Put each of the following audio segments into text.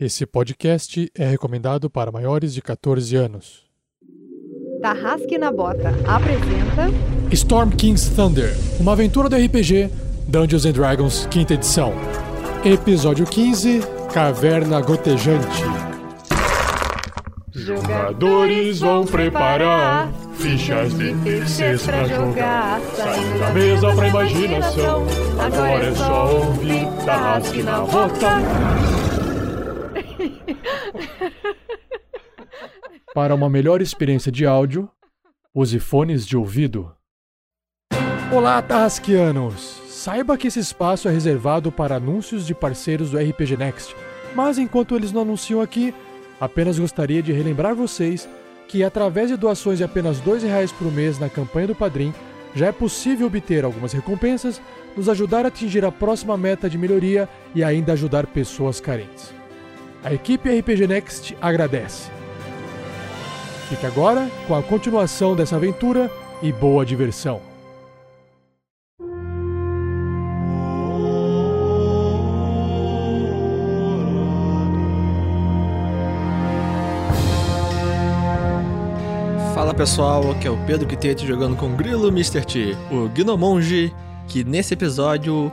Esse podcast é recomendado para maiores de 14 anos. Tarrasque na Bota apresenta Storm King's Thunder, uma aventura do RPG Dungeons and Dragons, quinta edição. Episódio 15, Caverna Gotejante. Jogadores vão preparar fichas de terceiros pra jogar. Saindo da mesa pra imaginação. Agora é só ouvir Tarrasque na Bota. Para uma melhor experiência de áudio, use fones de ouvido. Olá, Tarrasquianos! Saiba que esse espaço é reservado para anúncios de parceiros do RPG Next, mas enquanto eles não anunciam aqui, apenas gostaria de relembrar vocês que através de doações de apenas R$ reais por mês na campanha do Padrim, já é possível obter algumas recompensas, nos ajudar a atingir a próxima meta de melhoria e ainda ajudar pessoas carentes. A equipe RPG Next agradece. Fique agora com a continuação dessa aventura e boa diversão. Fala pessoal, aqui é o Pedro Quitete jogando com o Grilo Mr. T, o Gnomonge, que nesse episódio.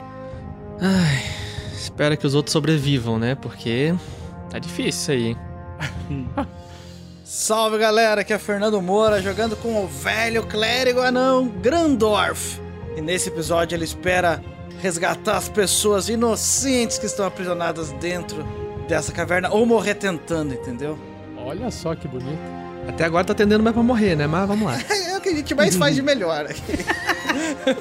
Ai, espera que os outros sobrevivam, né? Porque tá difícil isso aí, hein? Salve galera, aqui é Fernando Moura jogando com o velho clérigo anão Grandorf. E nesse episódio ele espera resgatar as pessoas inocentes que estão aprisionadas dentro dessa caverna ou morrer tentando, entendeu? Olha só que bonito. Até agora tá tendendo mais pra morrer, né? Mas vamos lá. É o que a gente mais faz de melhor aqui.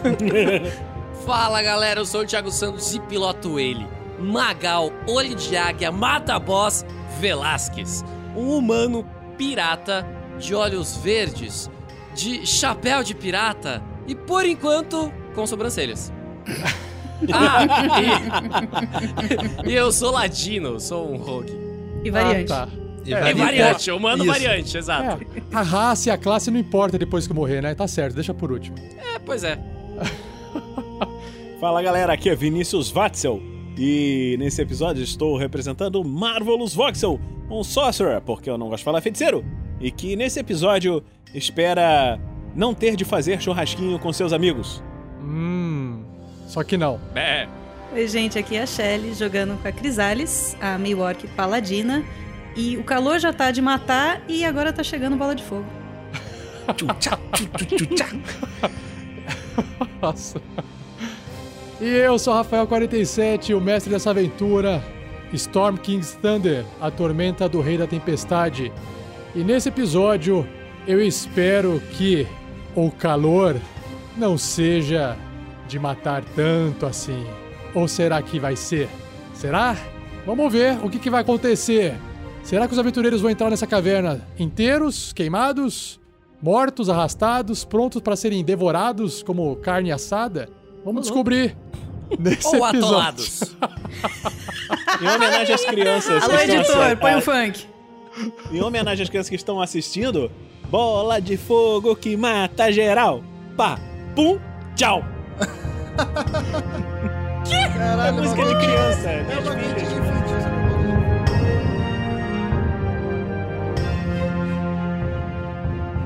Fala galera, eu sou o Thiago Santos e piloto ele, Magal, Olho de Águia, Mata Boss Velasquez, um humano pirata de olhos verdes, de chapéu de pirata e por enquanto com sobrancelhas. Ah, e, e eu sou ladino, sou um rogue. e variante. Ah, tá. E É, variante, humano Isso. variante, exato. É, a raça e a classe não importa depois que morrer, né? Tá certo, deixa por último. É, pois é. Fala galera, aqui é Vinícius Watzel e nesse episódio estou representando Marvelous Voxel, um sorcerer, porque eu não gosto de falar feiticeiro, e que nesse episódio espera não ter de fazer churrasquinho com seus amigos. Hum. Só que não. É. Oi, gente, aqui é a Shelly jogando com a Crisales, a Milwaukee Paladina. E o calor já tá de matar e agora tá chegando bola de fogo. Nossa. E eu sou Rafael47, o mestre dessa aventura, Storm King's Thunder, a tormenta do Rei da Tempestade. E nesse episódio, eu espero que o calor não seja de matar tanto assim. Ou será que vai ser? Será? Vamos ver o que, que vai acontecer. Será que os aventureiros vão entrar nessa caverna inteiros, queimados, mortos, arrastados, prontos para serem devorados como carne assada? Vamos descobrir nesse Ou episódio. atolados. Em homenagem às crianças Alô, que editor, põe o funk. Em homenagem às crianças que estão assistindo, bola de fogo que mata geral. Pá, pum, tchau. É Caralho, música de maluco. criança. É minhas uma crítica infantil.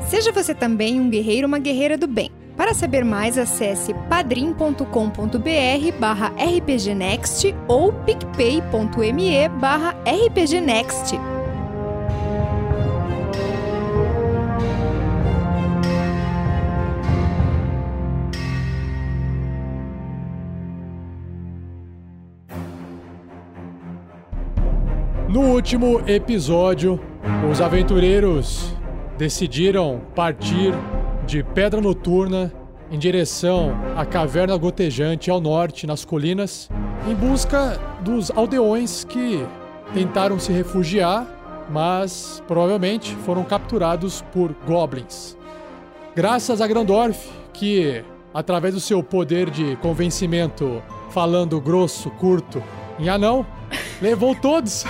Seja você também um guerreiro ou uma guerreira do bem. Para saber mais, acesse padrim.com.br barra rpgnext ou picpay.me barra rpgnext. No último episódio, os aventureiros decidiram partir de Pedra Noturna em direção à Caverna Gotejante ao norte, nas colinas, em busca dos aldeões que tentaram se refugiar, mas provavelmente foram capturados por goblins. Graças a Grandorf, que através do seu poder de convencimento, falando grosso, curto, em anão, levou todos.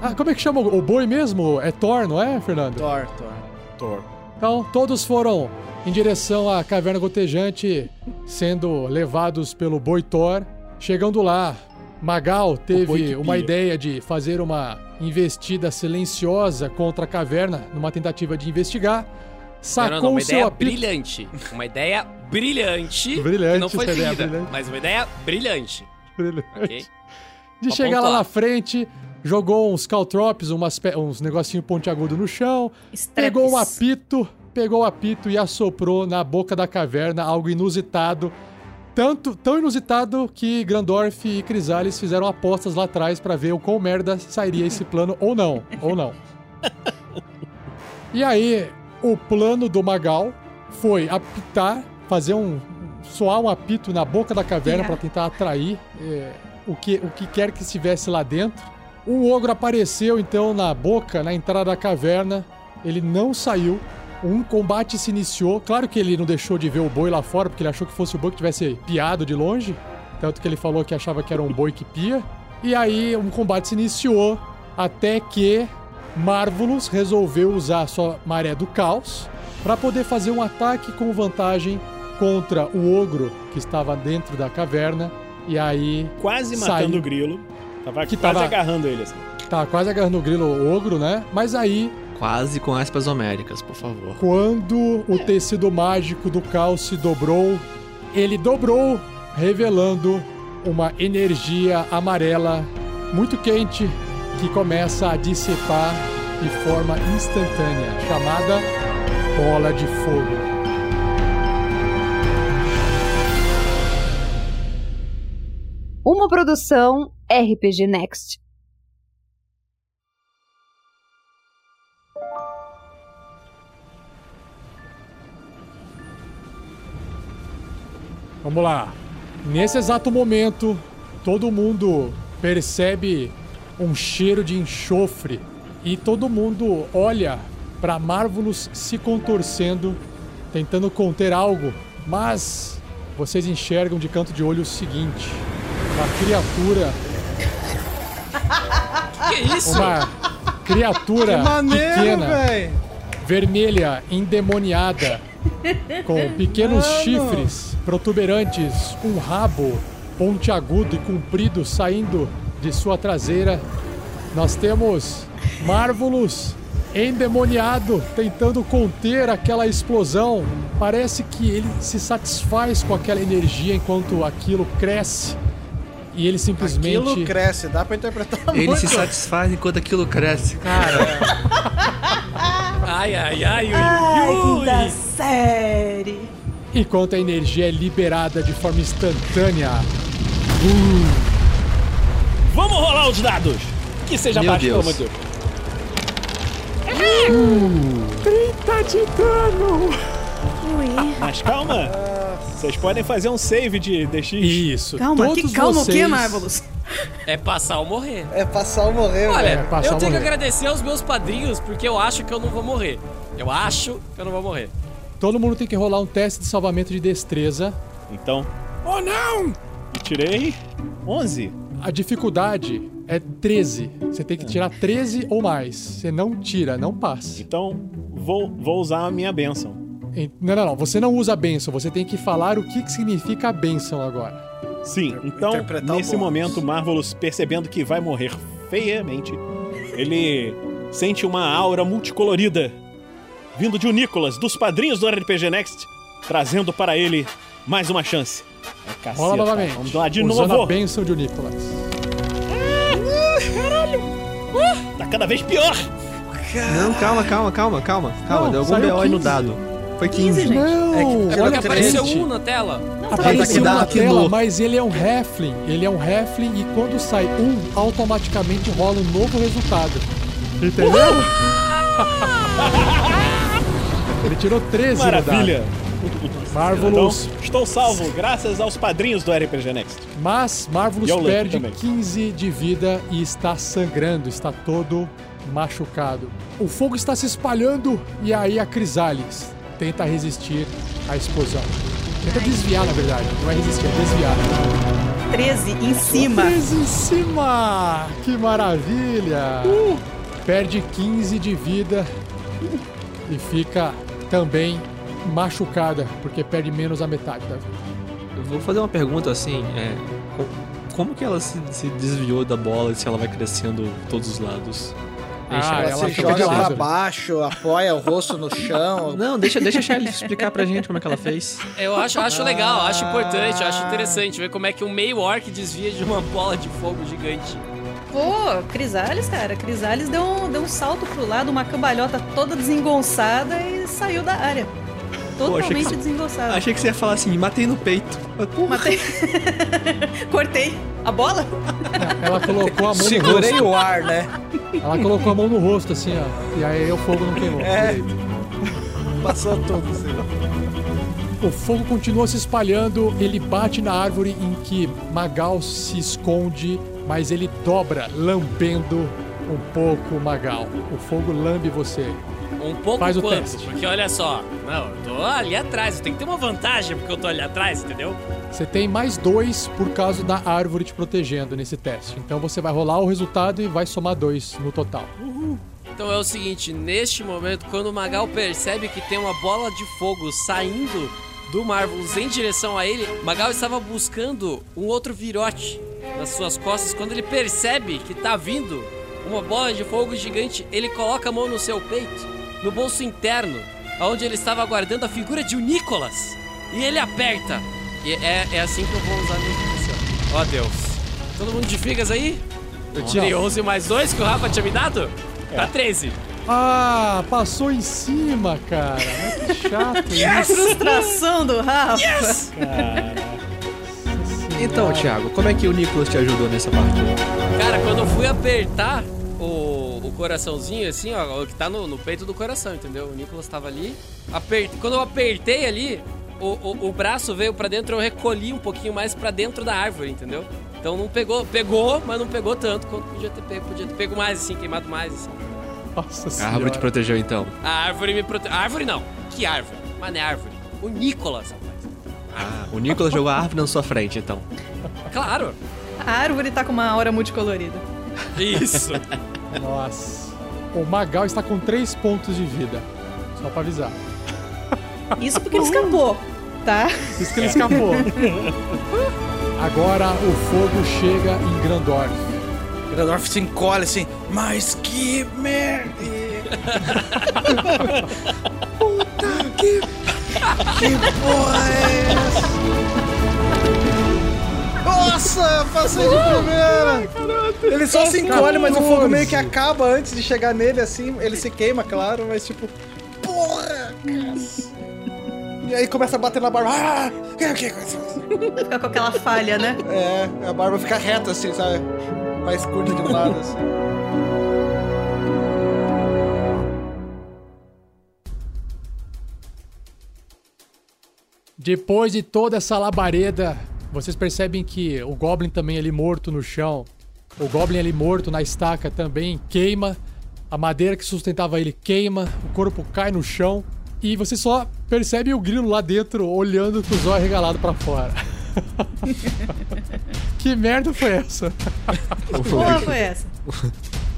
ah, como é que chama o o boi mesmo? É Thor, não é, Fernando? Thor, Thor. Thor. Então, todos foram em direção à caverna gotejante, sendo levados pelo boi Thor. Chegando lá, Magal teve uma ideia de fazer uma investida silenciosa contra a caverna numa tentativa de investigar. Sacou não, não, uma o seu ideia apito. brilhante. Uma ideia brilhante. Brilhante, que não foi essa ideia seguida, brilhante. mas uma ideia brilhante, Brilhante. ok? De Pra chegar lá pontuar. na frente, jogou uns caltrops, umas uns negocinho pontiagudo no chão, pegou um apito, pegou o apito e assoprou na boca da caverna, algo inusitado. Tanto, tão inusitado que Grandorf e Crisales fizeram apostas lá atrás pra ver o quão merda sairia esse plano ou não, ou não. E aí, o plano do Magal foi apitar, fazer um soar um apito na boca da caverna pra tentar atrair é, o, que, o que quer que estivesse lá dentro. O ogro apareceu então na boca, na entrada da caverna. Ele não saiu. Um combate se iniciou. Claro que ele não deixou de ver o boi lá fora, porque ele achou que fosse o boi que tivesse piado de longe. Tanto que ele falou que achava que era um boi que pia. E aí um combate se iniciou até que Marvelous resolveu usar sua maré do caos para poder fazer um ataque com vantagem contra o ogro que estava dentro da caverna. E aí Quase Saiu. matando o grilo. Tava Que quase tava- agarrando ele, assim. tá quase agarrando o grilo ogro, né? Mas aí Quase com aspas homéricas, por favor. Quando o tecido mágico do caos se dobrou, ele dobrou, revelando uma energia amarela muito quente que começa a dissipar de forma instantânea, chamada bola de fogo. Uma produção RPG Next. Vamos lá. Nesse exato momento, todo mundo percebe um cheiro de enxofre e todo mundo olha para Marvelous se contorcendo, tentando conter algo, mas vocês enxergam de canto de olho o seguinte: uma criatura, Que isso? uma criatura Maneiro, pequena, vermelha, endemoniada, com pequenos Mano. chifres protuberantes, um rabo pontiagudo e comprido saindo de sua traseira. Nós temos Marvelous endemoniado, tentando conter aquela explosão. Parece que ele se satisfaz com aquela energia enquanto aquilo cresce. E ele simplesmente. Aquilo cresce, dá pra interpretar Ele muito. se satisfaz enquanto aquilo cresce. Cara, Ai, ai, ai, ui. quinta série. Enquanto a energia é liberada de forma instantânea. Vamos rolar os dados! Que seja Meu baixo, pelo Deus. amor de Deus. 30 de dano! Mas calma! Vocês podem fazer um save de DX. Isso. Calma, todos que calma o vocês... que, Marvelous? É passar ou morrer. É passar ou morrer, Olha. É, passar eu tenho ou que morrer. agradecer aos meus padrinhos porque eu acho que eu não vou morrer. Eu acho que eu não vou morrer. Todo mundo tem que rolar um teste de salvamento de destreza. Então, Oh não! e tirei 11. A dificuldade é 13. Você tem que tirar 13 ou mais. Você não tira, não passa. Então, vou, vou usar a minha benção. Não, não, não. Você não usa a benção. Você tem que falar o que, que significa a benção agora. Sim, então, nesse momento, Marvelous, percebendo que vai morrer feiamente, ele sente uma aura multicolorida vindo de o Nicolas, dos padrinhos do RPG Next, trazendo para ele mais uma chance. É, caceta, Rola novamente. Vamos lá de Usando novo. a benção de Nicolas. Tá cada vez pior. não, calma, calma, calma, calma. Calma, Não, deu algum BO no 15. dado. Foi 15. 15, gente. Não! É que- É olha apareceu um na tela. Apareceu Tá na tela, no- mas ele é um Halfling. Ele é um Halfling e quando sai um, automaticamente rola um novo resultado. Entendeu? ele tirou 13 no dado. Maravilha. Marvelous. Então, estou salvo graças aos padrinhos do RPG Next. Mas Marvelous perde também. 15 de vida e está sangrando, está todo machucado. O fogo está se espalhando e aí a Crisales tenta resistir à explosão. Tenta desviar, na verdade. Não é resistir, é desviar. 13 em cima. 13 em cima! Que maravilha! Uh! Perde 15 de vida e fica também machucada, porque perde menos a metade da vida. Eu vou fazer uma pergunta assim, é, com- como que ela se, se desviou da bola e se ela vai crescendo todos os lados? Deixa Ah, ela- ela joga Lázaro. baixo, apoia o rosto no chão. Não, deixa, deixa a Shelly explicar pra gente como é que ela fez. Eu acho, acho legal, acho importante, eu acho interessante ver como é que um meio orc desvia de uma bola de fogo gigante. Pô, Crisales, cara. Crisales deu um, deu um salto pro lado, uma cambalhota toda desengonçada e saiu da área. Totalmente achei que- desengonçada. Achei que você ia falar assim, matei no peito. Porra, Matei. Cortei. A bola? Ela colocou a mão no Segurei rosto. o ar, né? Ela colocou a mão no rosto, assim, ó. E aí o fogo não queimou. É. Passou tudo. Assim. O fogo continua se espalhando, ele bate na árvore em que Magal se esconde, mas ele dobra, lambendo um pouco Magal. O fogo lambe você. Um pouco Faz o quanto? teste. Porque olha só, não, eu tô ali atrás, eu tenho que ter uma vantagem porque eu tô ali atrás, entendeu? Você tem mais dois por causa da árvore te protegendo nesse teste. Então você vai rolar o resultado e vai somar dois no total. Então é o seguinte, neste momento, quando o Magal percebe que tem uma bola de fogo saindo do Marvelous em direção a ele, Magal estava buscando um outro virote nas suas costas. Quando ele percebe que tá vindo uma bola de fogo gigante, ele coloca a mão no seu peito, no bolso interno, onde ele estava guardando a figura de um Nicholas. E ele aperta. E é, é assim que eu vou usar a minha intuição. Ó Deus. Todo mundo de figas aí? Eu tirei 11 mais 2 que o Rafa tinha me dado? Tá 13. Ah, passou em cima, cara. Mas que chato isso. Frustração do Rafa. Então, Thiago, como é que o Nicholas te ajudou nessa partida? Cara, quando eu fui apertar o, o coraçãozinho, assim, ó, o que tá no, no peito do coração, entendeu? O Nicolas tava ali. Quando eu apertei ali, o, o, o braço veio pra dentro, eu recolhi um pouquinho mais pra dentro da árvore, entendeu? Então não pegou, pegou, mas não pegou tanto quanto podia ter pego. Podia ter pego mais, assim, queimado mais, assim. Nossa A senhora. árvore te protegeu então. A árvore me protegeu. Árvore não. Que árvore? Mas não é árvore. O Nicolas, rapaz. Ah, o Nicholas jogou a árvore na sua frente, então. Claro. A árvore tá com uma aura multicolorida. Isso. Nossa. O Magal está com três pontos de vida. Só pra avisar. Isso porque ele escapou, tá? Isso que ele escapou. Agora o fogo chega em Grandorf. Grandorf se encolhe assim, mas que merda! Puta que. Que porra é essa? Nossa, passei de primeira! Ele só se encolhe, mas o fogo meio que acaba antes de chegar nele, assim. Ele se queima, claro, mas tipo. Porra! cara. E aí começa a bater na barba. Ah! Fica com aquela falha, né? é, a barba fica reta assim, sabe? Mais curta de um lado, assim. Depois de toda essa labareda, vocês percebem que o Goblin também ali morto no chão. O Goblin ali morto na estaca também queima. A madeira que sustentava ele queima. O corpo cai no chão. E você só percebe o grilo lá dentro olhando com os olhos regalados pra fora. que merda foi essa? Boa foi essa.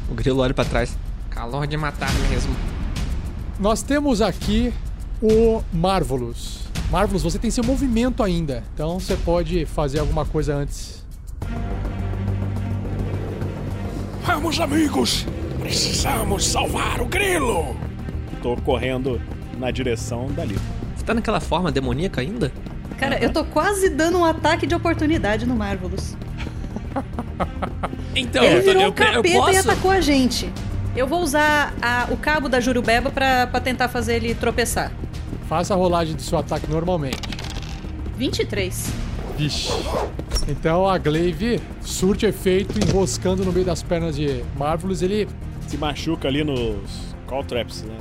O grilo olha pra trás. Calor de matar mesmo. Nós temos aqui o Marvelous. Marvelous, você tem seu movimento ainda, então você pode fazer alguma coisa antes. Vamos, amigos! Precisamos salvar o grilo! Tô correndo na direção dali. Você tá naquela forma demoníaca ainda? Cara, eu tô quase dando um ataque de oportunidade no Marvelous. Então, Ele eu, tô- virou eu, um eu capeta e posso. atacou a gente. Eu vou usar a- o cabo da Jurubeba pra, pra tentar fazer ele tropeçar. Faça a rolagem do seu ataque normalmente. 23. Vixe. Então a Glaive surte efeito enroscando no meio das pernas de Marvelous. Ele Se machuca ali nos call traps, né?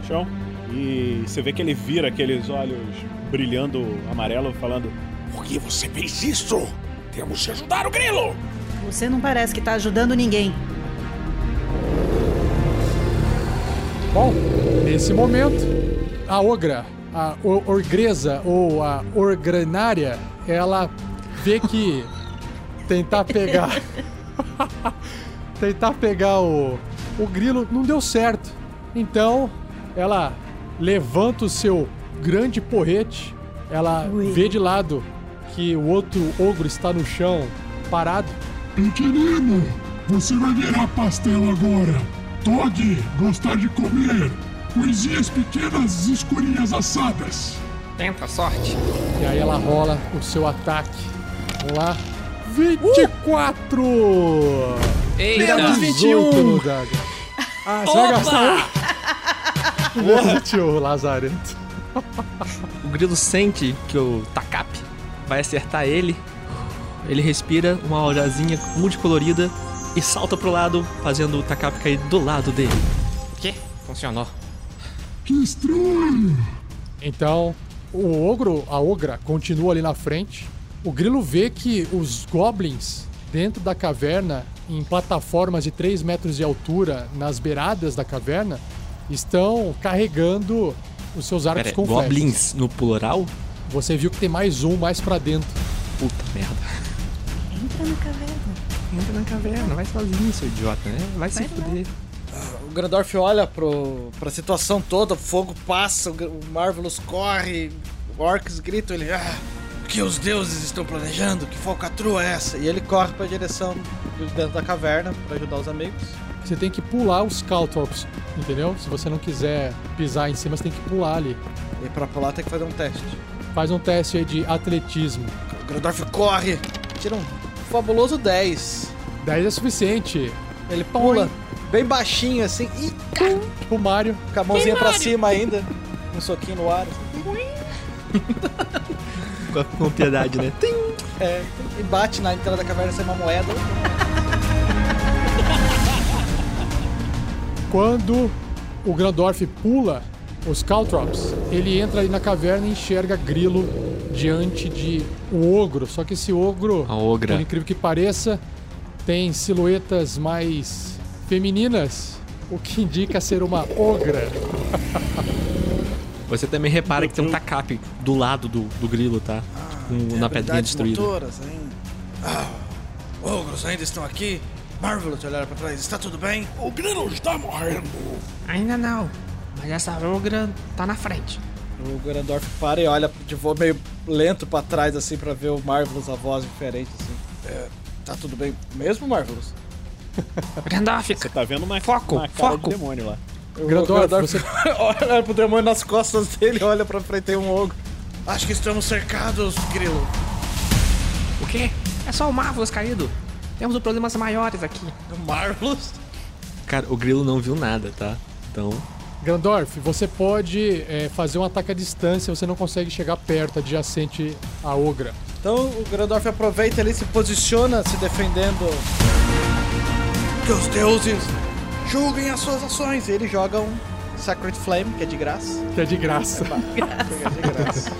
no Chão. E você vê que ele vira aqueles olhos brilhando amarelo, falando: Por que você fez isso? Temos que ajudar o grilo! Você não parece que tá ajudando ninguém. Bom, nesse momento, a Ogra, a o- Orgresa ou a Orgranária, ela vê que tentar pegar. tentar pegar o, o grilo não deu certo. Então, ela levanta o seu grande porrete, ela Ui. vê de lado que o outro ogro está no chão parado. Pequenino, você vai virar pastel agora. Tog, gostar de comer coisinhas pequenas e escurinhas assadas. Tenta a sorte. E aí ela rola o seu ataque. Vamos lá. 24! Eita! Menos 18 no dado. Ah, você vai gastar um? 21, Lazarento. O grilo sente que o Takap vai acertar ele. Ele respira uma aurazinha multicolorida e salta pro lado, fazendo o Takap cair do lado dele. Que? Funcionou. Que estranho. Então, o ogro, a ogra, continua ali na frente. O grilo vê que os goblins dentro da caverna, em plataformas de 3 metros de altura, nas beiradas da caverna, estão carregando os seus arcos Pera, com flechas. goblins no plural? Você viu que tem mais um mais pra dentro. Puta merda. Entra na caverna. Entra na caverna, vai sozinho, seu idiota, né? Vai se fuder. O Grandorf olha pro, pra situação toda, o fogo passa, o, Marvelous corre, orcs gritam, ele... Ah, o que os deuses estão planejando? Que falcatrua é essa? E ele corre pra direção de dentro da caverna pra ajudar os amigos. Você tem que pular os Caltrops, entendeu? Se você não quiser pisar em cima, você tem que pular ali. E pra pular tem que fazer um teste. Faz um teste aí de atletismo. O Grandorf corre, tira um fabuloso 10. 10 é suficiente. Ele pula bem baixinho assim, e Tipo o Mario. com a mãozinha pra cima ainda. Um soquinho no ar. assim. Com, com piedade, né? É, e bate na entrada da caverna sem uma moeda. Quando o Grandorf pula os Caltrops, ele entra ali na caverna e enxerga Grilo diante de o ogro. Só que esse ogro, A ogra. por incrível que pareça, tem silhuetas mais femininas, o que indica ser uma ogra. Você também repara que tem um Takap do lado do, do grilo, tá? Com- Tem na pedrinha destruída. motoras ainda. Ah, ogros ainda estão aqui. Marvelous olhar pra trás. Está tudo bem? O grilo está morrendo. Ainda não. Mas essa ogra tá na frente. O Grandorf para e olha de voo meio lento pra trás, assim, pra ver o Marvelous, a voz diferente, assim. É, tá tudo bem mesmo, Marvelous? Grandorf, Você tá vendo uma, Foco, uma cara foco. de demônio lá. O Grandorf, Grandorf você- olha pro demônio nas costas dele, olha pra frente, tem um ogro. Acho que estamos cercados, Grilo. o quê? É só o Marvelous caído. Temos problemas maiores aqui. O Marvelous? Cara, o grilo não viu nada, tá? Então. Grandorf, você pode é, fazer um ataque à distância, você não consegue chegar perto, adjacente à ogra. Então o Grandorf aproveita ali, se posiciona, se defendendo. Que os deuses julguem as suas ações. E ele joga um Sacred Flame, que é de graça. Que é de graça. É de graça.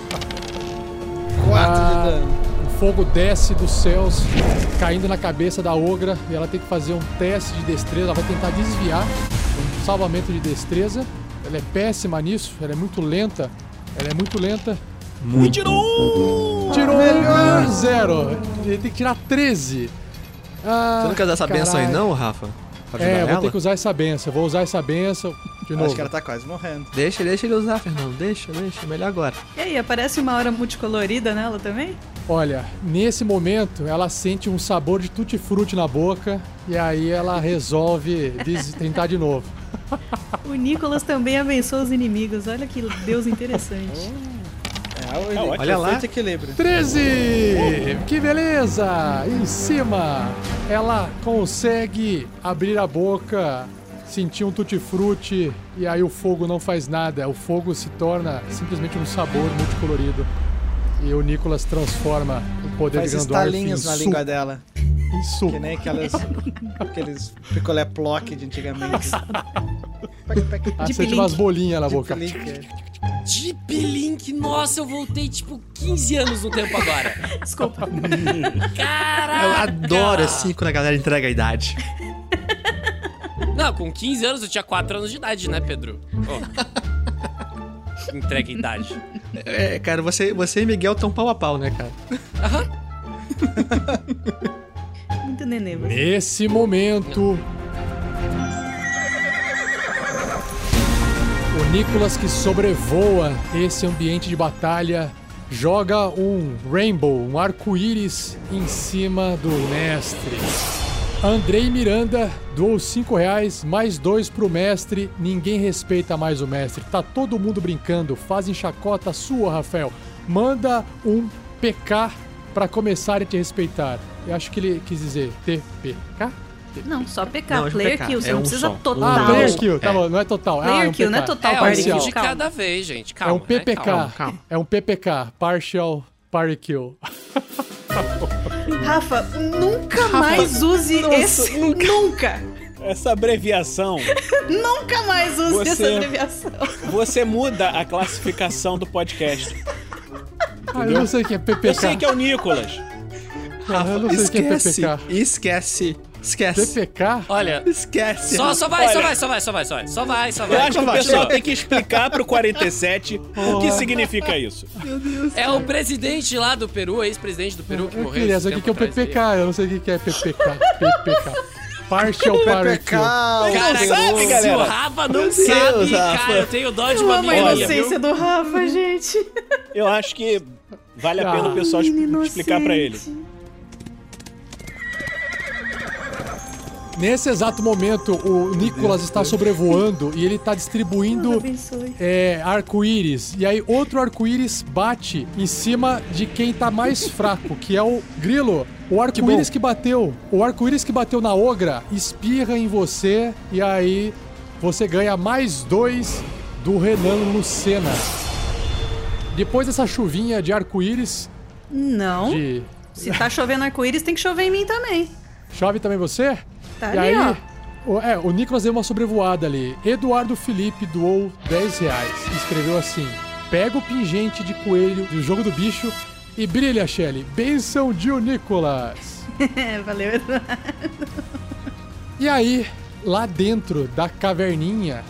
4 Ah. de dano. O fogo desce dos céus, caindo na cabeça da ogra, e ela tem que fazer um teste de destreza. Ela vai tentar desviar um salvamento de destreza. Ela é péssima nisso, ela é muito lenta. Ela é muito lenta. Muito. Tirou um zero. Ele tem que tirar 13. Ah, Você não quer dar essa benção aí, não, Rafa? Pra É, eu vou ela? ter que usar essa benção. Vou usar essa benção de novo. Acho que ela tá quase morrendo. Deixa, deixa ele usar, Fernando. Deixa, deixa. Melhor agora. E aí, aparece uma hora multicolorida nela também? Olha, nesse momento ela sente um sabor de tutti-frutti na boca e aí ela resolve tentar de novo. O Nicolas também abençoa os inimigos. Olha que Deus interessante. É, o ele, ótimo. Olha lá. equilíbrio. 13! Que beleza! Em cima, ela consegue abrir a boca, sentir um tutti-frutti e aí o fogo não faz nada. O fogo se torna simplesmente um sabor multicolorido. E o Nicolas transforma o poder Faz de Gandorf em na língua dela. Em suco. Que nem aquelas, aqueles picolé plock de antigamente. De pilinque. umas bolinhas na boca. pelique. Deep Link, nossa, eu voltei tipo 15 anos no tempo agora. Desculpa. Caraca! Eu adoro assim quando a galera entrega a idade. Não, com 15 anos eu tinha 4 anos de idade, né, Pedro? Ô. Entrega a idade. É, cara, você, você e Miguel estão pau a pau, né, cara? Muito nenê. você. Nesse momento. O Nicolas que sobrevoa esse ambiente de batalha joga um rainbow, um arco-íris em cima do mestre. Andrei Miranda doou 5 reais, mais dois pro mestre. Ninguém respeita mais o mestre. Tá todo mundo brincando, fazem chacota sua, Rafael. Manda um PK pra começarem a te respeitar. Eu acho que ele quis dizer TPK? Não, só PK. Não, é player PK, kill. Você é não um precisa só. total. Ah, Não. player kill, tá É. bom, não é total. ah, Player é um kill, não é PK. total É um parcial. kill de cada vez, gente. É Calma. um PPK. Né? Calma, calma. É um PPK, partial party kill. Rafa, nunca mais use esse. Nunca. Essa abreviação, Nunca mais use Você- essa abreviação. você muda a classificação do podcast. Ah, eu não sei o que é PPK. Eu sei que é o Nicolas. Ah, eu não sei o que é Esquece, PPK. Esquece. PPK? Olha, Esquece. só, só vai, só Olha. vai, só vai, só vai, só vai. Só vai, só Eu vai. acho que o pessoal tem que explicar pro 47 o que significa isso. É o presidente lá do Peru, ex-presidente do Peru que Eu morreu. queria esse saber o que é o tempo atrás. PPK. Eu não sei o que é PPK. PPK. Partial party. Cara, Não sabe, se galera? o Rafa não Deus, sabe, Rafa. cara, eu tenho dó de Eu uma amo a menina, inocência do Rafa, gente. Eu acho que vale a pena Ah. o pessoal expl- explicar pra ele. Nesse exato momento, o Nicolas está sobrevoando e ele está distribuindo é, arco-íris. E aí outro arco-íris bate em cima de quem tá mais fraco, que é o Grilo. O arco-íris que, bateu, o arco-íris que bateu na Ogra espirra em você e aí você ganha mais dois do Renan Lucena. Depois dessa chuvinha de arco-íris, Não. de... Se tá chovendo arco-íris, tem que chover em mim também. chove também você? Tá e ali, aí, ó. o, é, o Nicolas deu uma sobrevoada ali. Eduardo Felipe doou 10 reais e escreveu assim: Pega o pingente de coelho do jogo do bicho e brilha, Shelly. Benção de o Nicolas. Valeu, Eduardo. E aí, lá dentro da caverninha,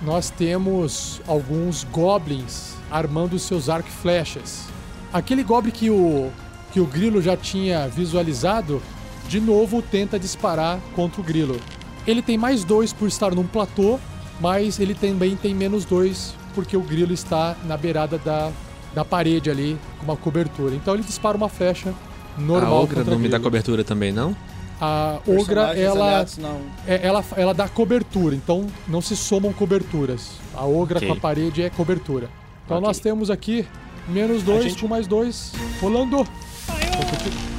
nós temos alguns goblins armando seus arco e flechas. Aquele goblin que o, que o grilo já tinha visualizado, de novo tenta disparar contra o grilo. Ele tem mais dois por estar num platô, mas ele também tem menos dois porque o grilo está na beirada da, da parede ali, com uma cobertura. Então ele dispara uma flecha A normal Ogra contra não me dá cobertura também, não? A Ogra, ela, aliados, não. é, ela, ela dá cobertura, então não se somam coberturas. A Ogra Ok. com a parede é cobertura. Então Ok. nós temos aqui menos dois gente- com mais dois. Rolando.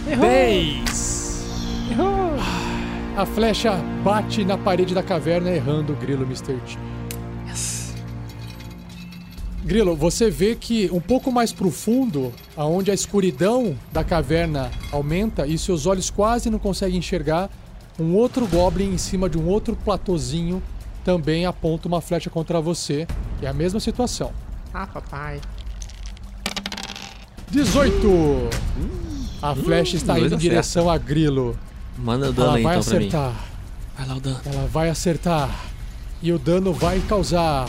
10. A flecha bate na parede da caverna, errando o grilo Mr. T. Grilo, você vê que um pouco mais pro fundo, aonde a escuridão da caverna aumenta e seus olhos quase não conseguem enxergar, um outro goblin em cima de um outro platôzinho também aponta uma flecha contra você. É a mesma situação. Ah, papai. 18! A flecha está dois indo em direção a Grilo. Manda o dano Ela aí vai então pra mim. acertar. Vai lá o dano. Ela vai acertar. E o dano vai causar.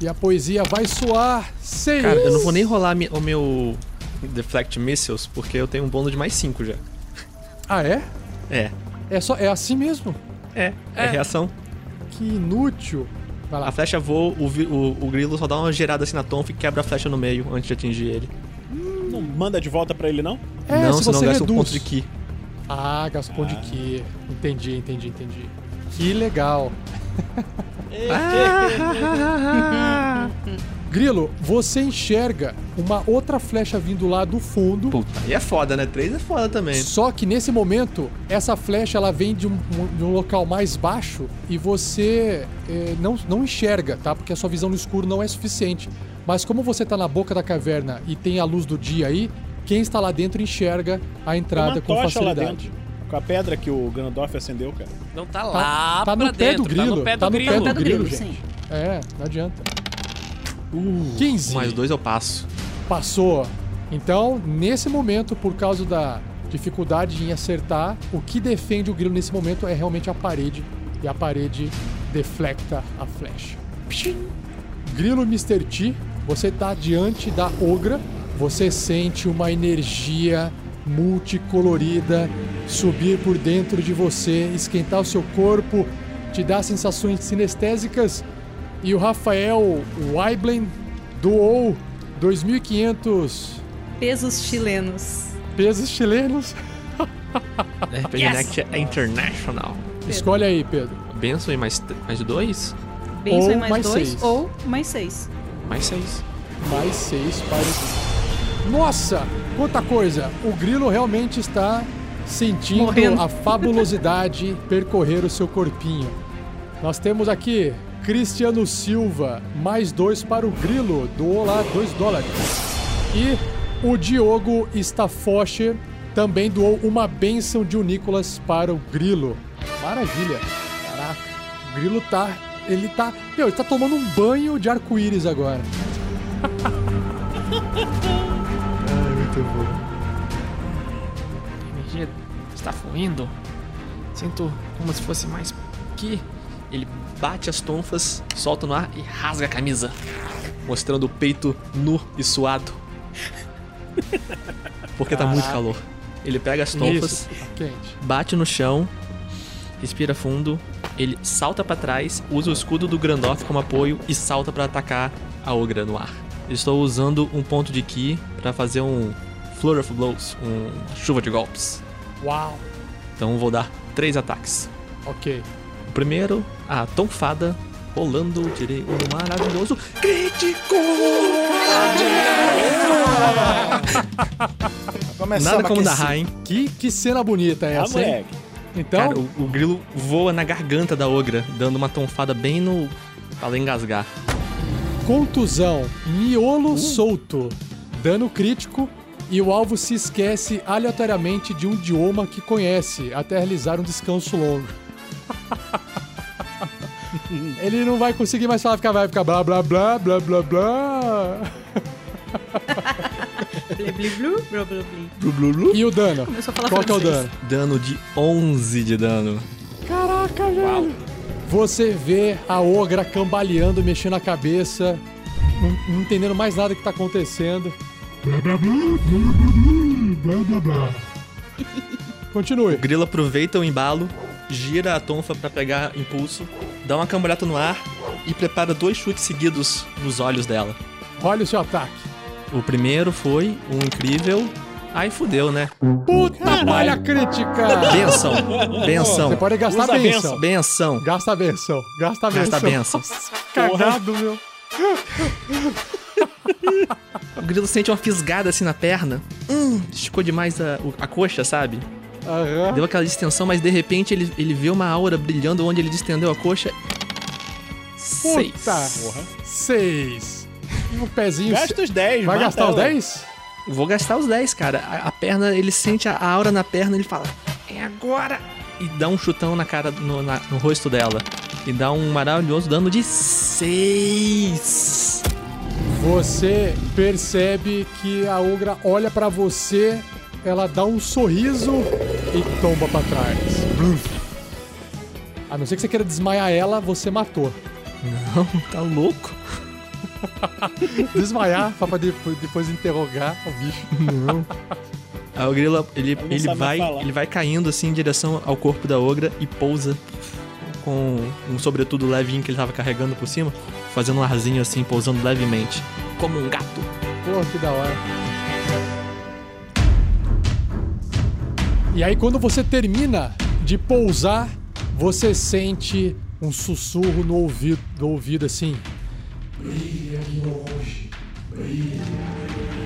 E a poesia vai soar. 6! Cara, eu não vou nem rolar o meu Deflect Missiles, porque eu tenho um bônus de mais 5 já. Ah, é? É. É, só, é assim mesmo? É, é, É. reação. Que inútil. Vai lá. A flecha voa, o, o, o grilo só dá uma girada assim na tonfa e quebra a flecha no meio antes de atingir ele. Não manda de volta pra ele, não? É, não, se senão você gasta um ponto de ki. Ah, gasta ponto de ki. Entendi, entendi, entendi. Que legal. Grilo, você enxerga uma outra flecha vindo lá do fundo. Puta, aí é foda, né? 3 é foda também. Só que nesse momento, essa flecha ela vem de um, de um local mais baixo e você eh, não, não enxerga, tá? Porque a sua visão no escuro não é suficiente. Mas como você tá na boca da caverna e tem a luz do dia aí, quem está lá dentro enxerga a entrada com facilidade. dentro. Com a pedra que o Gandalf acendeu, cara. Não tá lá tá no pra pé dentro, do grilo, tá no pé tá do no pé grilo. do Pé do grilo, grilo, gente. sim. É, não adianta. 15. Mais dois eu passo. Passou. Então, nesse momento, por causa da dificuldade em acertar, o que defende o grilo nesse momento é realmente a parede. E a parede deflecta a flecha. Pshim. Grilo Mr. T, você tá diante da ogra. Você sente uma energia multicolorida subir por dentro de você, esquentar o seu corpo, te dar sensações sinestésicas. E o Rafael Weiblen doou 2.500 Pesos chilenos. Pesos chilenos. RPG Yes! É international. Escolhe aí, Pedro. Benção e mais, mais dois? Benção Ou é mais, mais dois seis. ou mais seis. Mais seis. Mais seis para. Nossa, quanta coisa! O grilo realmente está sentindo Morrendo. a fabulosidade percorrer o seu corpinho. Nós temos aqui Cristiano Silva, mais dois para o grilo, doou lá dois dólares. E o Diogo Staffoscher também doou uma benção de Nicolas para o grilo. Maravilha! Caraca, o grilo tá. Ele tá. Meu, ele tá tomando um banho de arco-íris agora. está fluindo. Sinto como se fosse mais aqui. Ele bate as tonfas, solta no ar e rasga a camisa, mostrando o peito nu e suado. Porque tá muito Caraca. calor. Ele pega as tonfas, tá bate no chão, respira fundo, ele salta pra trás, usa o escudo do Grandoff como apoio e salta pra atacar a Ogra no ar. Estou usando um ponto de Ki pra fazer um Flurry of Blows, um chuva de golpes. Uau, Então vou dar três ataques. ok. O primeiro, a tonfada, rolando, tirei um maravilhoso crítico! Nada como a da aquecer. Rain. Que, que cena bonita é Ah, essa, hein? Então, Cara, o, o grilo voa na garganta da Ogra, dando uma tonfada bem no. pra ela engasgar. contusão, miolo Uh. solto, dano crítico e o alvo se esquece aleatoriamente de um idioma que conhece até realizar um descanso longo. Ele não vai conseguir mais falar, ficar, vai ficar blá blá blá blá blá blá. E o dano? Começou a falar Qual que é o dano? Dano de 11 de dano. Caraca, velho. Você vê a ogra cambaleando, mexendo a cabeça, não, não entendendo mais nada que tá acontecendo. Blá blá blá blá blá blá. Continue. O grilo aproveita o embalo, gira a tonfa pra pegar impulso, dá uma cambalhota no ar e prepara dois chutes seguidos nos olhos dela. Olha o seu ataque. O primeiro foi um incrível. Ai, fudeu, né? Puta malha crítica! Benção! Benção! Você pode gastar Usa benção. Benção! Gasta benção. Gasta benção. Gasta benção. Cagado, meu. O grilo sente uma fisgada assim na perna. Hum, esticou demais a, a coxa, sabe? Aham. Deu aquela distensão, mas de repente ele, ele vê uma aura brilhando onde ele distendeu a coxa. Seis. Puta. Seis. O pezinho. Gasta os 10, Vai gastar os. 10? Vou gastar os 10, cara. A, a perna, ele sente a aura na perna, ele fala: É agora! E dá um chutão na cara, no, na- no rosto dela. E dá um maravilhoso dano de 6. Você percebe que a ogra olha pra você, ela dá um sorriso e tomba pra trás. Bluf. A não ser que você queira desmaiar ela, você matou. Não, tá louco? Desmaiar só pra depois, depois interrogar o bicho. Não. Aí o grilo, ele, ele, vai, falar. ele vai caindo assim em direção ao corpo da ogra e pousa com um sobretudo levinho que ele tava carregando por cima, fazendo um arzinho assim, pousando levemente. Como um gato. Pô, que da hora. E aí, quando você termina de pousar, você sente um sussurro no ouvido, no ouvido assim. Brilha aqui longe. Brilha.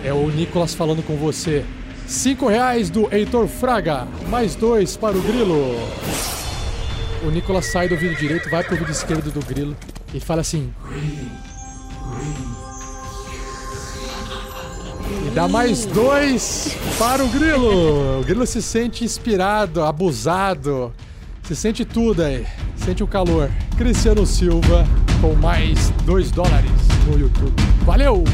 É o Nicolas falando com você. Cinco reais do Heitor Fraga, mais dois para o Grilo. O Nicolas sai do ouvido direito, vai pro ouvido esquerdo do Grilo e fala assim: E dá mais dois para o Grilo. O Grilo se sente inspirado, abusado. Se sente tudo aí. Sente o calor. Cristiano Silva com mais dois dólares no YouTube. Valeu!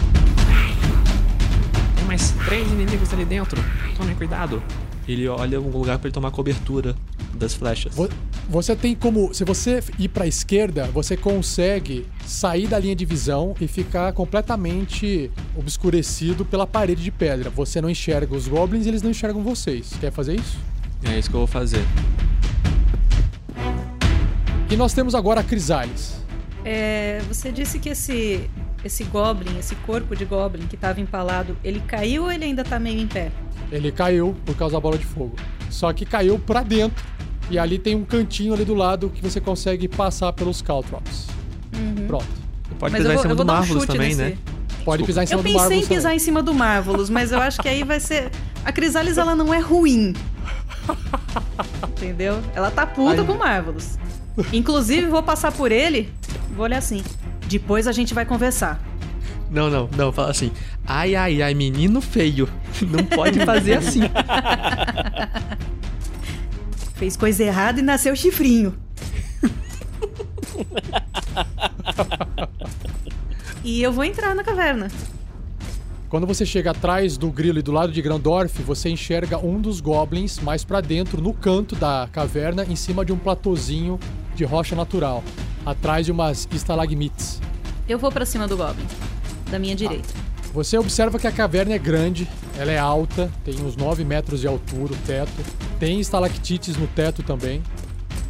Tem mais três inimigos ali dentro. Tome cuidado. Ele olha um lugar pra ele tomar cobertura das flechas. Vo- Você tem como. Se você ir pra esquerda, você consegue sair da linha de visão e ficar completamente obscurecido pela parede de pedra. Você não enxerga os goblins e eles não enxergam vocês. Quer fazer isso? É isso que eu vou fazer. E nós temos agora a Crisales. É, você disse que esse, esse Goblin, esse corpo de Goblin que tava empalado, ele caiu ou ele ainda tá meio em pé? Ele caiu por causa da bola de fogo. Só que caiu pra dentro. E ali tem um cantinho ali do lado que você consegue passar pelos Caltrops. Pronto. Pode Mas pisar eu em vou, cima eu do dar um Marvelous chute também, nesse. né? Pode pisar em cima Eu do pensei Marvel. em pisar em cima do Marvelous, mas eu acho que aí vai ser. A Crisalis, ela não é ruim. Entendeu? Ela tá puta Aí- com o Marvelous. Inclusive, vou passar por ele. Vou olhar assim. Depois a gente vai conversar. Não, não, não, fala assim. Ai, ai, ai, menino feio. Não pode fazer assim. Fez coisa errada e nasceu chifrinho. e eu vou entrar na caverna. Quando você chega atrás do grilo e do lado de Grandorf, você enxerga um dos goblins mais pra dentro, no canto da caverna, em cima de um platôzinho de rocha natural, atrás de umas estalagmites. Eu vou pra cima do Goblin. Da minha direita. Você observa que a caverna é grande, ela é alta, tem uns 9 metros de altura o teto, tem estalactites no teto também.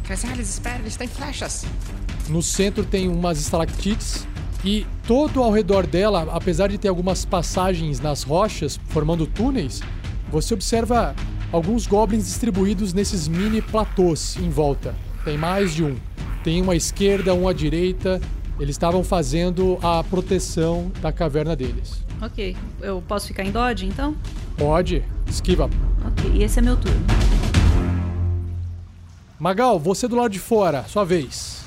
Crisales, espera, eles têm flechas. No centro tem umas estalactites e todo ao redor dela, apesar de ter algumas passagens nas rochas formando túneis, você observa alguns goblins distribuídos nesses mini platôs em volta. Tem mais de um. Tem um à esquerda, um à direita. Eles estavam fazendo a proteção da caverna deles. Ok. Eu posso ficar em dodge, então? Pode, esquiva. Ok, e esse é meu turno. Magal, você do lado de fora, sua vez.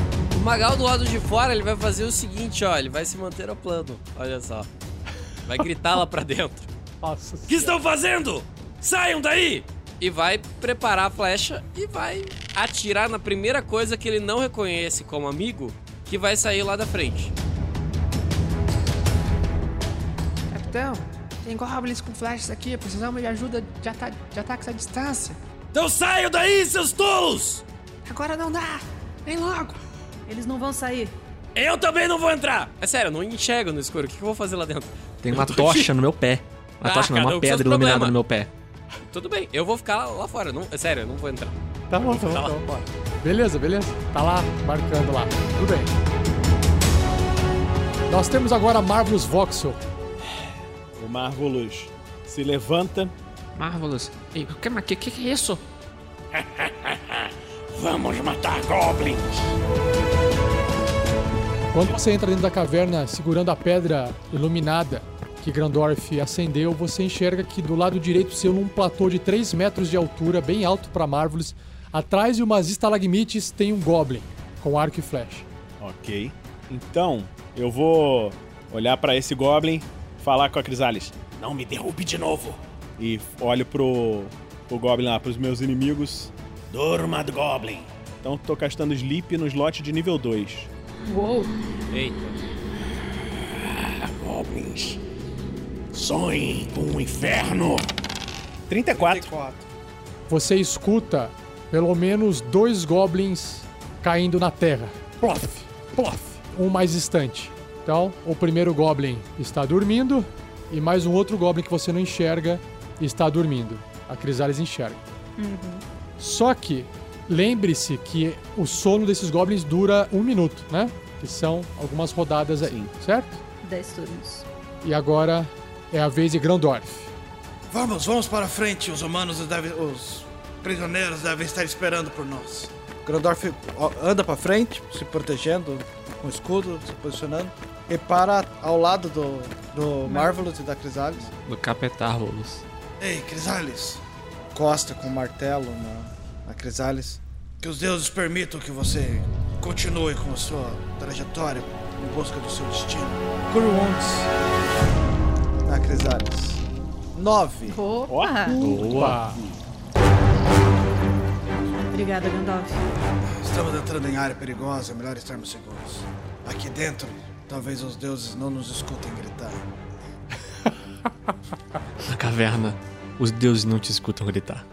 O Magal do lado de fora, ele vai fazer o seguinte, ó. Ele vai se manter ao plano. Olha só. Vai gritar lá pra dentro. Nossa. que estão fazendo? Saiam daí! E vai preparar a flecha e vai atirar na primeira coisa que ele não reconhece como amigo, que vai sair lá da frente. Capitão, tem goblins com flechas aqui, precisamos de ajuda de, ata de ataques à distância. Então saiam daí, seus tolos! Agora não dá, vem logo. Eles não vão sair. Eu também não vou entrar! É sério, eu não enxergo no escuro. O que eu vou fazer lá dentro? Tem uma tocha no meu pé. Uma Ah, tocha não, uma um pedra iluminada problemas. no meu pé. Tudo bem, eu vou ficar lá, fora. Não, é sério, eu não vou entrar. Tá bom, tá bom, tá bom. bora. Beleza, beleza. Tá lá, marcando lá. Tudo bem. Nós temos agora Marvelous Voxel. O Marvelous se levanta. Marvelous. Ei, o que, que que é isso? Vamos matar goblins. Quando você entra dentro da caverna segurando a pedra iluminada que Grandorf acendeu, você enxerga que do lado direito seu, num platô de 3 metros de altura, bem alto para Marvelous, atrás de umas estalagmites tem um Goblin com arco e flecha. Ok. Então, eu vou olhar pra esse Goblin, falar com a Crisalis. Não me derrube de novo. E olho pro, pro Goblin lá, pros meus inimigos. Durma do Goblin. Então tô castando Sleep no slot de nível 2. Uou. Eita. Goblins. Sonhem com o inferno. 34. Você escuta pelo menos dois Goblins caindo na terra. Plof, plof, um mais distante. Então, o primeiro Goblin está dormindo e mais um outro Goblin que você não enxerga está dormindo. A Crisalis enxerga. Só que lembre-se que o sono desses Goblins dura um minuto, né? Que são algumas rodadas aí, Sim. certo? 10 turnos. E agora é a vez de Grandorf. Vamos, vamos para frente. Os humanos devem. Os prisioneiros devem estar esperando por nós. Grandorf anda para frente, se protegendo com o escudo, se posicionando. E para ao lado do, do Marvelous e da Crisalis. Do Capetárvolos. Ei, Crisalis! Costa com o martelo na, na Crisalis. Que os deuses permitam que você continue com a sua trajetória em busca do seu destino. Cure wounds na Crisalis. Nove. Opa! Opa! Obrigada, Gandalf. Estamos entrando em área perigosa, é melhor estarmos seguros. Aqui dentro, talvez os deuses não nos escutem gritar. Na caverna, os deuses não te escutam gritar.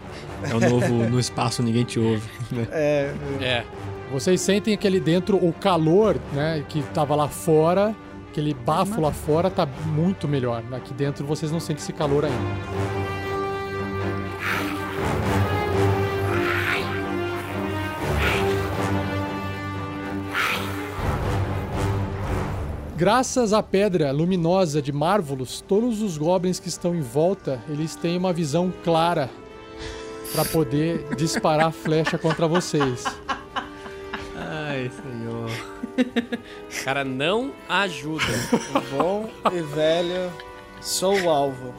É o novo no espaço, ninguém te ouve. Né? É, É. Vocês sentem que ali dentro o calor, né, que tava lá fora, aquele bafo lá fora tá muito melhor. Aqui dentro vocês não sentem esse calor ainda. Graças à pedra luminosa de Marvelous, todos os goblins que estão em volta, eles têm uma visão clara para poder disparar a flecha contra vocês. Ai, senhor. Cara, não ajuda. Bom e velho, sou o alvo.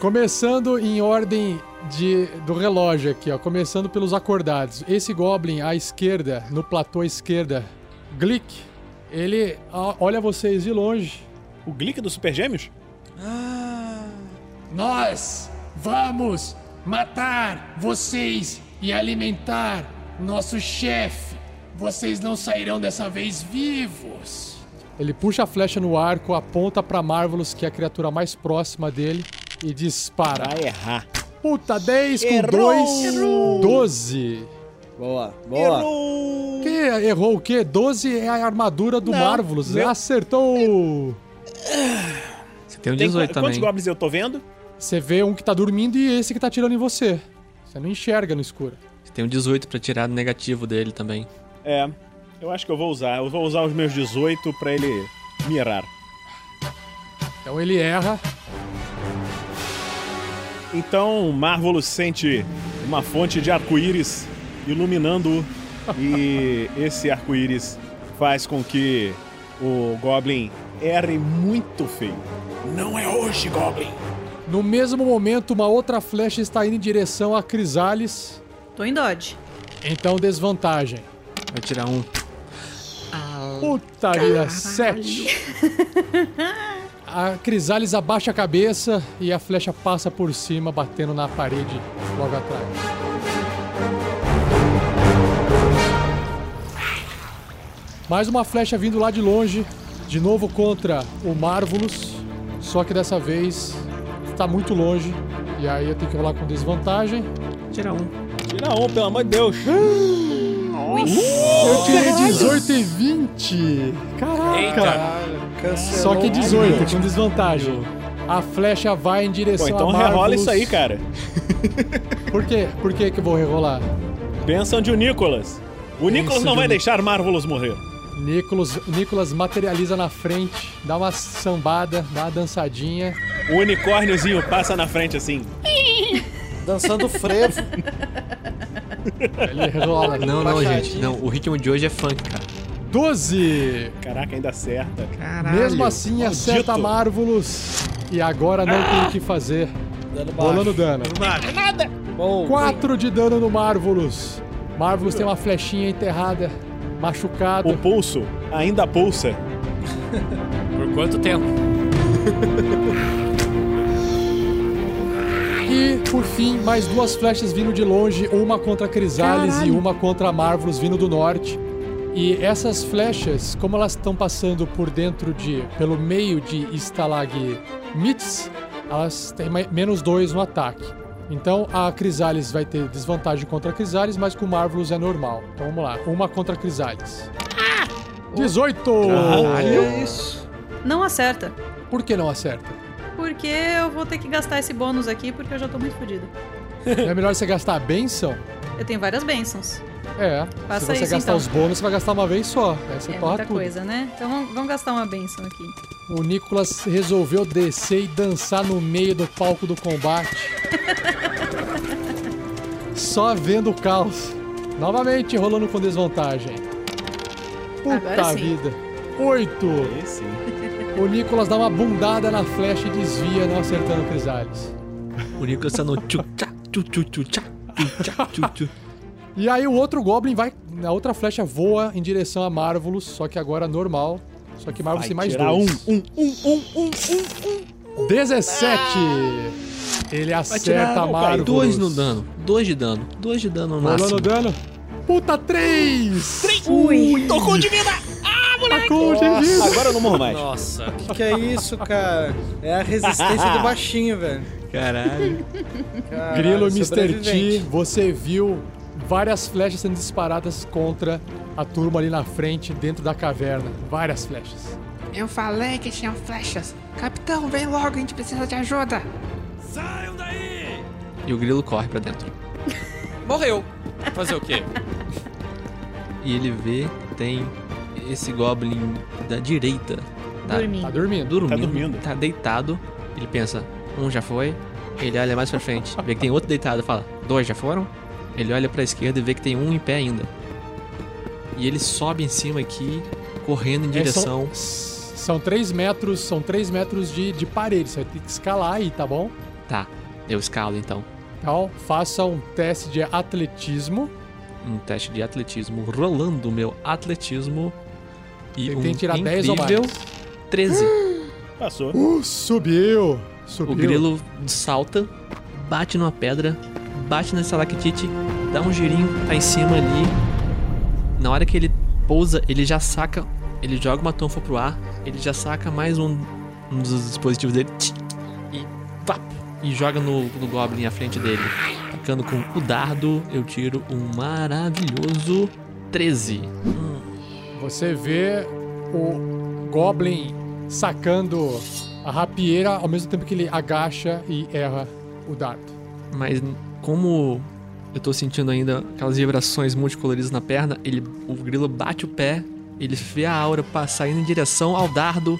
Começando em ordem de, do relógio aqui, ó. Começando pelos acordados. Esse Goblin à esquerda, no platô à esquerda, Glick, ele olha vocês de longe. O Glick do Super Gêmeos? Nós vamos matar vocês e alimentar nosso chefe. Vocês não sairão dessa vez vivos. Ele puxa a flecha no arco, aponta pra Marvelous, que é a criatura mais próxima dele, e dispara. Vai errar. Puta, 10 com Errou! 2, 12. Boa, boa. Que errou o quê? 12 é a armadura do Não, Marvelous. meu- Acertou! Você tem um Tem 18 qu- Quantos também. goblins eu tô vendo? Você vê um que tá dormindo e esse que tá atirando em você. Você não enxerga no escuro. Você tem um 18 pra tirar do negativo dele também. É, eu acho que eu vou usar. Eu vou usar os meus 18 pra ele mirar. Então ele erra. Então, Marvelous sente uma fonte de arco-íris iluminando-o. E esse arco-íris faz com que o Goblin erre muito feio. Não é hoje, Goblin. No mesmo momento, uma outra flecha está indo em direção a Crisales. Tô em dodge. Então, desvantagem. Vai tirar um. Puta vida, 7. A Crisales abaixa a cabeça e a flecha passa por cima, batendo na parede logo atrás. Mais uma flecha vindo lá de longe, de novo contra o Marvelous, só que dessa vez está muito longe, e aí eu tenho que rolar com desvantagem. Tira um. Tira um, pelo amor de Deus. Eu tirei 18 e 20! Caraca! Eita. Cancelou. Só que 18, com desvantagem. A flecha vai em Pô, direção então a rerola isso aí, cara. Por quê? Por que que eu vou rerolar? Pensam de o Nicholas. O Nicholas não de vai um- deixar Marvelous morrer. Nicolas, Nicolas materializa na frente, dá uma sambada, dá uma dançadinha. O unicórniozinho passa na frente assim. Dançando frevo. Ele rola. Não, não, gente. Não, o ritmo de hoje é funk, cara. 12! Caraca, ainda acerta. Mesmo assim, maldito. acerta Marvelous. E agora não tem o que fazer. Baixo. Rolando dano. Bom, 4 de dano no Marvelous. Marvelous tem uma flechinha enterrada, machucado. O pulso ainda pulsa. Por quanto tempo? E, por fim, mais duas flechas vindo de longe, uma contra Crisales e uma contra Marvelous vindo do norte. E essas flechas, como elas estão passando por dentro de, pelo meio de estalagmites, elas têm menos dois no ataque. Então a Crisales vai ter desvantagem contra a Crisales, mas com Marvelous é normal. Então vamos lá, uma contra a Crisales. 18! olha isso. Não acerta. Por que não acerta? Porque eu vou ter que gastar esse bônus aqui porque eu já tô muito fodido. É melhor você gastar a benção? Eu tenho várias bênçãos. É. Faça Se você isso, gastar então. os bônus, você vai gastar uma vez só. Aí você É torra muita tudo. coisa, né? Então vamos, vamos gastar uma bênção aqui. O Nicolas resolveu descer e dançar no meio do palco do combate. Só vendo o caos. Novamente rolando com desvantagem. Puta Agora sim. vida. Oito. Aí sim. O Nicolas dá uma bundada na flecha e desvia, não acertando o Crisales. O Nicolas tá no tchu tchá, tchu tchu tchu tchá, tchu tchá, tchu tchu. E aí o outro Goblin vai. A outra flecha voa em direção a Marvelous, só que agora normal. Só que Marvelous tem mais tirar dois. um, um, um, um, um, um. 17! Ele Vai acerta tirar a Marvelous. dois no dano. Dois de dano. Dois de dano no Rolando máximo. dano. Puta, três! Ui! Tocou de vida! Tacou de vida. Agora eu não morro mais. Nossa, Que que é isso, cara? É a resistência do baixinho, velho. caralho. Caralho, Grilo Mr. T, você viu várias flechas sendo disparadas contra a turma ali na frente, dentro da caverna. Várias flechas. Eu falei que tinham flechas. Capitão, vem logo, a gente precisa de ajuda. E o grilo corre pra dentro. Morreu. Fazer o quê? E ele vê, tem esse goblin da direita Tá. Dormindo. Tá dormindo. dormindo, Tá dormindo. tá deitado. Ele pensa, um já foi. Ele olha mais pra frente, vê que tem outro deitado, fala, dois já foram? Ele olha pra esquerda e vê que tem um em pé ainda. E ele sobe em cima aqui, correndo em É, direção. são, são três metros, são três metros de, de parede. Você vai ter que escalar aí, tá bom? Tá, eu escalo então. Então, faça um teste de atletismo. Um teste de atletismo, rolando o meu atletismo. E Ele um tem que tirar 10 ou incrível mais. 13. Passou. Uh, subiu! Subiu. O grilo salta, bate numa pedra, bate na estalactite, dá um girinho, tá em cima ali. Na hora que ele pousa, ele já saca, ele joga uma tonfa pro ar, ele já saca mais um, um dos dispositivos dele tch, e pá, e joga no, no Goblin à frente dele. Ficando com o dardo, eu tiro um maravilhoso 13. Você vê o Goblin sacando a rapieira ao mesmo tempo que ele agacha e erra o dardo. Mas como eu tô sentindo ainda aquelas vibrações multicoloridas na perna, ele, o grilo bate o pé, ele vê a aura passar indo em direção ao dardo.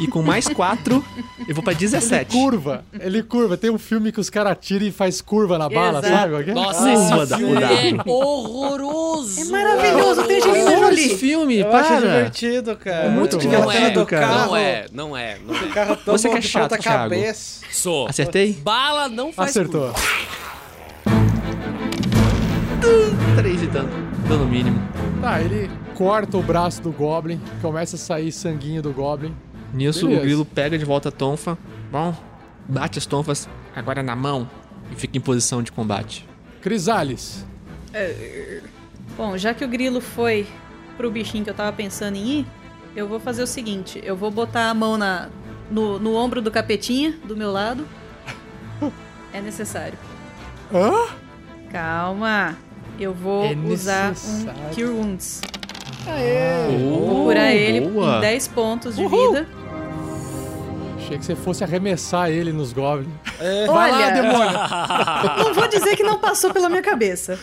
E com mais quatro, eu vou pra Ele 17. curva, ele curva. Tem um filme que os caras tiram e faz curva na bala, Exato. sabe? Nossa, Curva esse da- filme dardo. é horroroso. É maravilhoso, tem Angelina Esse Jolie. filme, Eu para. divertido, cara. Muito Aquela Não divertido, é, do cara. carro, não é, não é, não é. O carro tão Você que é chato, Thiago. cabeça. Sou. Acertei? Bala não faz Acertou. curva. 3 de dano. Dano mínimo. Tá, ele corta o braço do Goblin, começa a sair sanguinho do Goblin. Nisso, Beleza. o grilo pega de volta a tonfa. Bom, bate as tonfas, agora na mão, e fica em posição de combate. Crisales. Bom, já que o grilo foi pro bichinho que eu tava pensando em ir, eu vou fazer o seguinte: eu vou botar a mão na, no, no ombro do capetinha, do meu lado. É necessário. Hã? Calma. Eu vou É usar um Cure Wounds. Oh, Vou curar ele boa. em 10 pontos de vida. Achei que você fosse arremessar ele nos Goblins. É. Vai lá, Olha, demônio! não vou dizer que não passou pela minha cabeça.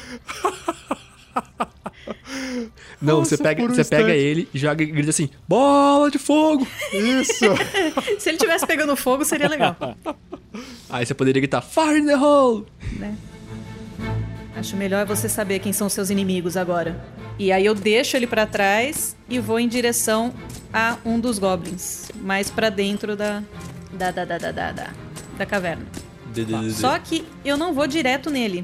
Não, Nossa, você pega, um você pega ele e joga e grita assim: bola de fogo! Isso! Se ele tivesse pegando fogo, seria legal. Aí você poderia gritar: fire in the hole! Acho melhor você saber quem são seus inimigos agora. E aí eu deixo ele pra trás e vou em direção a um dos goblins, mais pra dentro da da da da da da, da, da caverna. Só que eu não vou direto nele.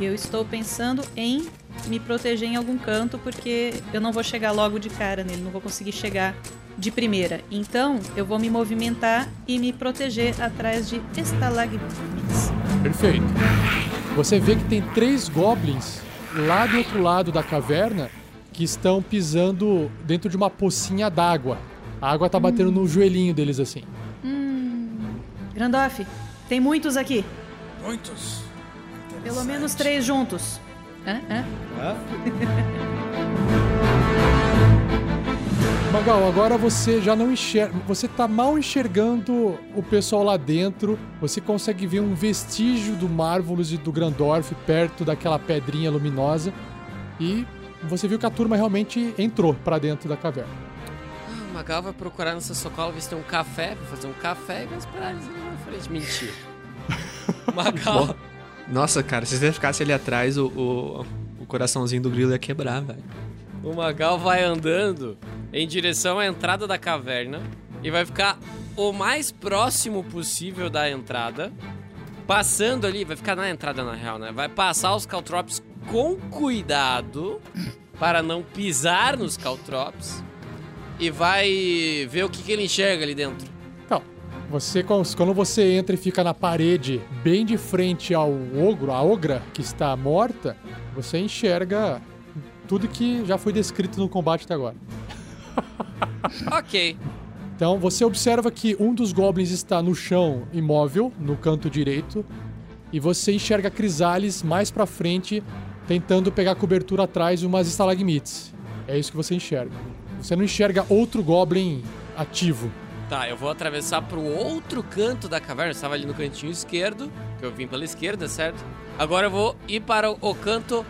Eu estou pensando em me proteger em algum canto porque eu não vou chegar logo de cara nele, não vou conseguir chegar de primeira. Então, eu vou me movimentar e me proteger atrás de estalagmites. Perfeito. Você vê que tem três Goblins lá do outro lado da caverna que estão pisando dentro de uma pocinha d'água. A água tá batendo no joelhinho deles assim. Grandorf, tem muitos aqui. Muitos. Pelo menos três juntos. Hã? Hã? Hã? Magal, agora você já não enxerga. Você tá mal enxergando o pessoal lá dentro. Você consegue ver um vestígio do Marvelous e do Grandorf perto daquela pedrinha luminosa. E você viu que a turma realmente entrou pra dentro da caverna. Ah, O Magal vai procurar no seu socorro ver se tem um café, vai fazer um café e vai esperar eles ali na frente. Mentira. Magal. Nossa, cara, se você ficasse ali atrás, o, o, o coraçãozinho do grilo ia quebrar, velho. O Magal vai andando em direção à entrada da caverna e vai ficar o mais próximo possível da entrada. Passando ali, vai ficar na entrada na real, né? Vai passar os caltrops com cuidado para não pisar nos caltrops e vai ver o que, que ele enxerga ali dentro. Então, você quando você entra e fica na parede, bem de frente ao ogro, a ogra que está morta, você enxerga tudo que já foi descrito no combate até agora. Ok. Então você observa que um dos goblins está no chão, imóvel, no canto direito, e você enxerga Crisales mais pra frente, tentando pegar cobertura atrás de umas estalagmites. É isso que você enxerga. Você não enxerga outro goblin ativo. Tá, eu vou atravessar pro outro canto da caverna. Eu estava ali no cantinho esquerdo, que eu vim pela esquerda, certo? Agora eu vou ir para o canto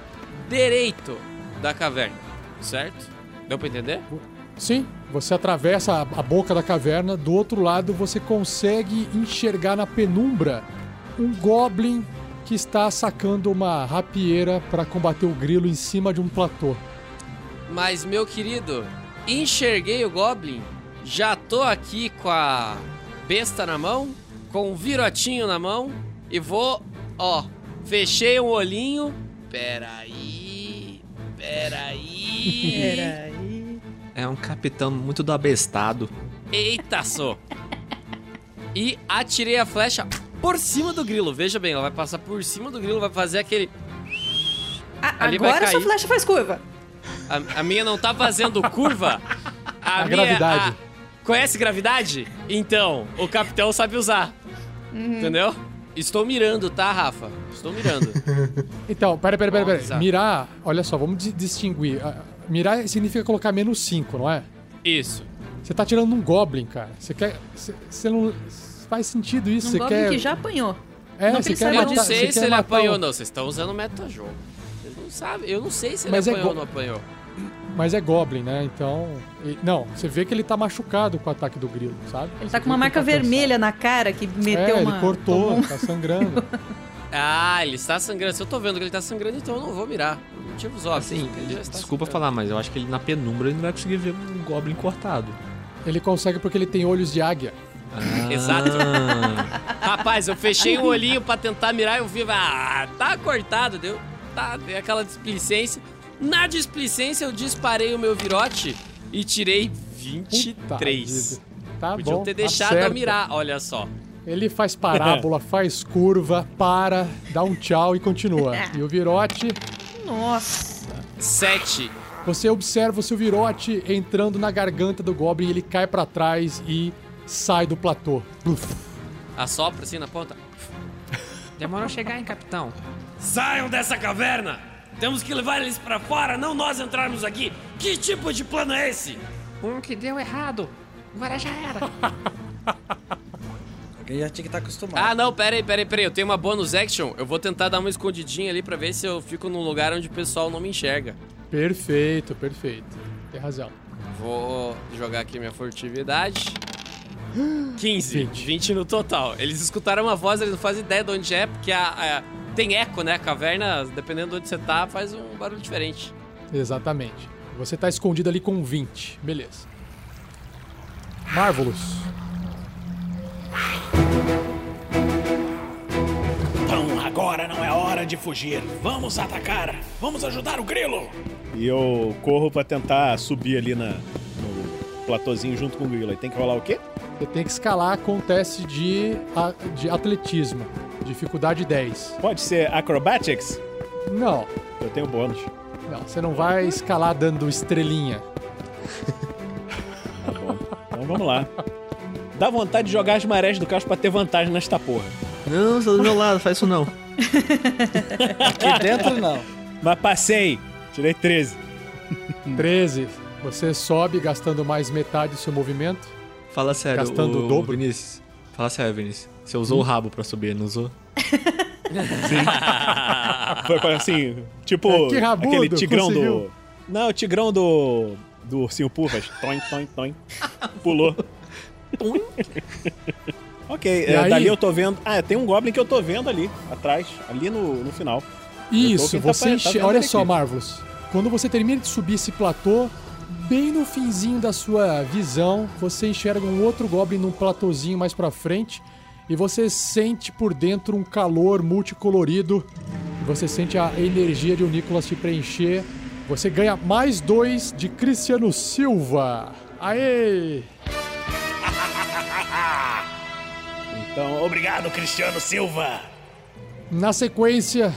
direito da caverna, certo? Deu pra entender? Sim, você atravessa a, a boca da caverna, do outro lado você consegue enxergar na penumbra um goblin que está sacando uma rapieira para combater o grilo em cima de um platô. Mas, meu querido, enxerguei o Goblin, já tô aqui com a besta na mão, com o virotinho na mão, e vou, ó, fechei um olhinho. Peraí, peraí. Peraí. É um capitão muito do abestado. Eita, só. E atirei a flecha por cima do grilo. Veja bem, ela vai passar por cima do grilo, vai fazer aquele. Ah, Ali vai agora sua flecha faz curva. A, a minha não tá fazendo curva. A, A minha- gravidade. a- Conhece gravidade? Então, o capitão sabe usar. Entendeu? Estou mirando, tá, Rafa? Estou mirando. Então, pera, pera, pera, pera. Nossa. Mirar, olha só, vamos di- distinguir. Ah, Mirar significa colocar menos 5, não é? Isso. Você tá tirando um goblin, cara. Você quer. Você, você não. Faz sentido isso. Um você goblin quer. que já apanhou. É, não você precisa quer Eu não sei se ele apanhou o- ou não. Vocês estão usando metajogo. Vocês não sabem. Eu não sei se ele Mas é apanhou ou go- não apanhou. Mas é Goblin, né? Então. e- Não, você vê que ele tá machucado com o ataque do grilo, sabe? Ele Você tá vê com uma marca tá cansado. vermelha na cara que meteu é, uma. ele cortou, tomou tá sangrando. Ah, ele está sangrando. Se eu tô vendo que ele tá sangrando, então eu não vou mirar. Por motivos óbvios. Assim, ele desculpa sangrando. falar, mas eu acho que ele na penumbra ele não vai conseguir ver um Goblin cortado. ele consegue porque ele tem olhos de águia. Exato. Ah, Rapaz, eu fechei um olhinho pra tentar mirar e eu vi, ah, tá cortado, deu. Tá, deu aquela displicência. Na displicência eu disparei o meu virote e tirei Puta 23. vida. Tá Podiam bom. ter deixado acerta. eu mirar, olha só. Ele faz parábola, faz curva, para, dá um tchau e continua. E o virote, Nossa. 7. você observa o seu virote entrando na garganta do Goblin, ele cai pra trás e sai do platô. Pluf. Assopra assim na ponta. Demorou a chegar, hein, capitão? Saiam dessa caverna! Temos que levar eles pra fora, não nós entrarmos aqui. Que tipo de plano é esse? Um que deu errado. Agora já era. Alguém já tinha que estar acostumado. Ah, não, pera aí, pera aí, pera aí. Eu tenho uma bonus action. Eu vou tentar dar uma escondidinha ali pra ver se eu fico num lugar onde o pessoal não me enxerga. Perfeito, perfeito. Tem razão. Vou jogar aqui minha furtividade. 15. 20. 20 no total. Eles escutaram uma voz, eles não fazem ideia de onde é, porque a, a- tem eco, né? A caverna, dependendo de onde você tá, faz um barulho diferente. Exatamente. Você tá escondido ali com 20. Beleza. Marvelous. Então agora não é hora de fugir. Vamos atacar. Vamos ajudar o grilo. E eu corro pra tentar subir ali na, no platôzinho junto com o grilo. Aí tem que rolar o quê? Você tem que escalar com teste de, de atletismo. Dificuldade 10. Pode ser acrobatics? Não, Eu tenho bônus. não. Você não vai escalar dando estrelinha. Tá bom. Então vamos lá. Dá vontade de jogar as marés do caos pra ter vantagem nesta porra. não, você tá do meu lado, faz isso não. Aqui dentro não. Mas passei. Tirei 13. 13. Você sobe gastando mais metade do seu movimento. Fala sério, Gastando o, o dobro? Vinícius. Fala sério, Vinícius. Você usou o rabo pra subir, não usou? Foi assim, tipo É, que rabudo, aquele tigrão conseguiu. do. Não, o tigrão do. Do ursinho Pufas. Toin, toin, toin. Pulou. ok, é, aí? dali eu tô vendo. Ah, tem um Goblin que eu tô vendo ali, atrás, ali no, no final. Isso, tá você tá enche... vendo Olha só. Marvelous. Quando você termina de subir esse platô, bem no finzinho da sua visão, você enxerga um outro Goblin num platôzinho mais pra frente e você sente por dentro um calor multicolorido. Você sente a energia de o Nicolas te preencher. Você ganha mais dois de Cristiano Silva. Aê! Então, obrigado, Cristiano Silva. Na sequência,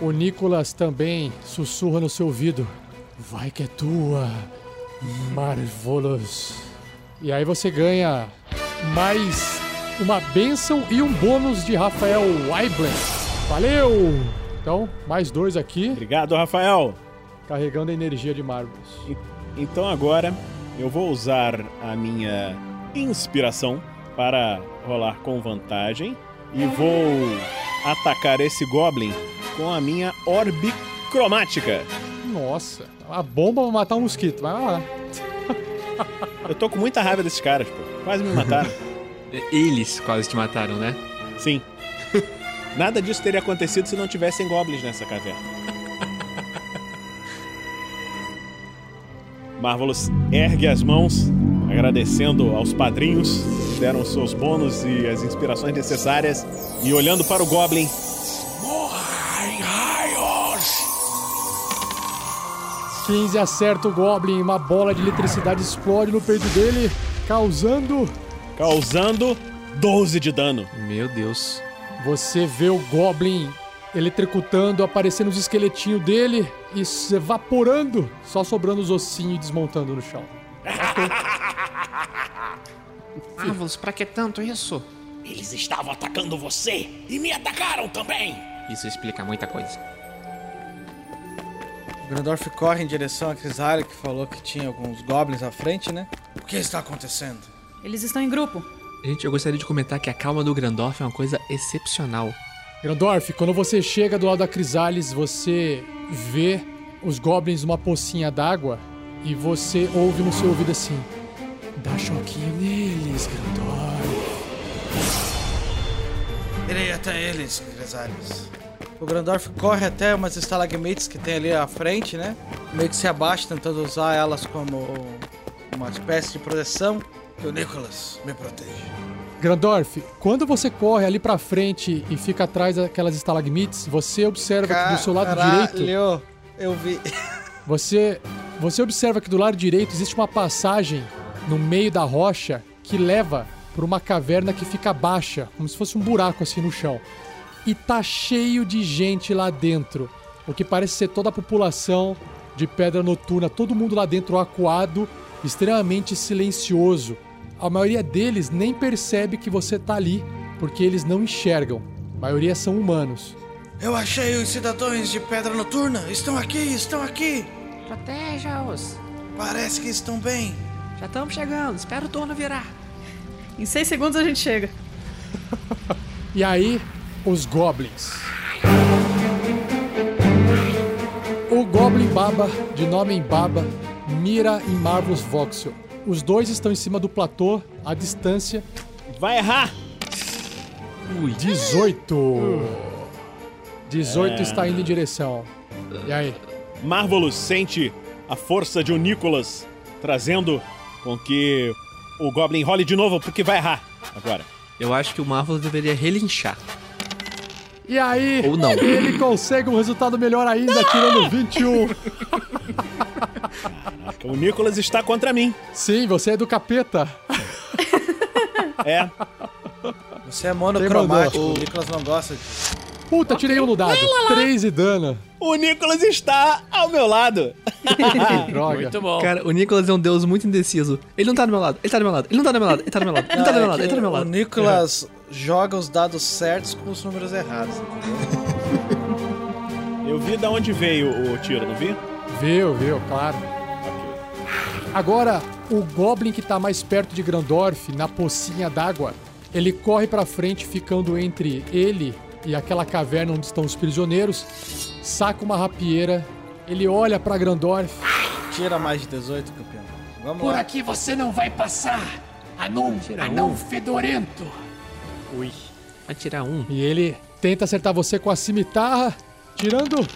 o Nicolas também sussurra no seu ouvido. Vai que é tua, Marvelous. E aí você ganha mais uma bênção e um bônus de Rafael Weiblen. Valeu! Então, mais dois aqui, Obrigado, Rafael. carregando a energia de Marvelous. Então agora eu vou usar a minha inspiração para rolar com vantagem e vou atacar esse Goblin com a minha orbe cromática. Nossa, a bomba vai matar um mosquito, vai lá. Eu tô com muita raiva desses caras, pô. Quase me mataram. Eles quase te mataram, né? Sim. Nada disso teria acontecido se não tivessem goblins nessa caverna. Marvelous ergue as mãos, agradecendo aos padrinhos que deram os seus bônus e as inspirações necessárias, e olhando para o Goblin, Morra em raios! 15 acerta o Goblin, uma bola de eletricidade explode no peito dele, causando. causando 12 de dano. Meu Deus. Você vê o Goblin eletricutando, aparecendo os esqueletinhos dele e se evaporando, só sobrando os ossinhos e desmontando no chão. Marvelous, pra que tanto isso? Eles estavam atacando você e me atacaram também! Isso explica muita coisa. O Grandorf corre em direção a Crisale, que falou que tinha alguns goblins à frente, né? O que está acontecendo? Eles estão em grupo. Gente, eu gostaria de comentar que a calma do Grandorf é uma coisa excepcional. Grandorf, quando você chega do lado da Crisales, você vê os goblins numa pocinha d'água e você ouve no seu ouvido assim: Dá choquinho neles, Grandorf. Irei até eles, Crisales. O Grandorf corre até umas estalagmites que tem ali à frente, né? Meio que se abaixa, tentando usar elas como uma espécie de proteção. Que o Nicholas me proteja. Grandorf, quando você corre ali pra frente e fica atrás daquelas estalagmites, você observa que do seu lado direito. Caralho, eu vi. Você, você observa que do lado direito existe uma passagem no meio da rocha que leva para uma caverna que fica baixa, como se fosse um buraco assim no chão. E tá cheio de gente lá dentro, o que parece ser toda a população de Pedra Noturna, todo mundo lá dentro acuado, extremamente silencioso. A maioria deles nem percebe que você tá ali, porque eles não enxergam. A maioria são humanos. Eu achei os cidadãos de Pedra Noturna. Estão aqui, estão aqui. Proteja-os. Parece que estão bem. Já estamos chegando, espera o turno virar. Em seis segundos a gente chega. E aí, os goblins. O Goblin Baba, de nome em Baba, mira em Marvelous Voxel. Os dois estão em cima do platô, à distância. Vai errar! Ui. 18. 18 está indo em direção. E aí? Marvelous sente a força de um Nicholas trazendo com que o Goblin role de novo, porque vai errar agora. Eu acho que o Marvel deveria relinchar. E aí? Ou não. Ele consegue um resultado melhor ainda, tirando 21. O Nicholas está contra mim. Sim, você é do capeta. É. Você é monocromático. O mandou. Nicholas não gosta de. Puta, tirei um no dado. 3 e dano. O Nicholas está ao meu lado. Droga. Muito bom. Cara, o Nicholas é um deus muito indeciso. Ele não tá do meu lado, ele tá do meu lado, ele não tá do meu lado, ele tá do meu lado, ele tá do meu lado, ele tá do meu O lado. Nicholas joga os dados certos com os números errados. entendeu? Eu vi da onde veio o tiro, não vi? Viu, viu, claro. Agora, o Goblin que tá mais perto de Grandorf, na pocinha d'água, ele corre pra frente, ficando entre ele e aquela caverna onde estão os prisioneiros, saca uma rapieira, ele olha pra Grandorf, Tira mais de 18, campeão. Vamos Por lá. aqui você não vai passar! Anão, anão fedorento! Ui. Vai tirar um. e ele tenta acertar você com a cimitarra, tirando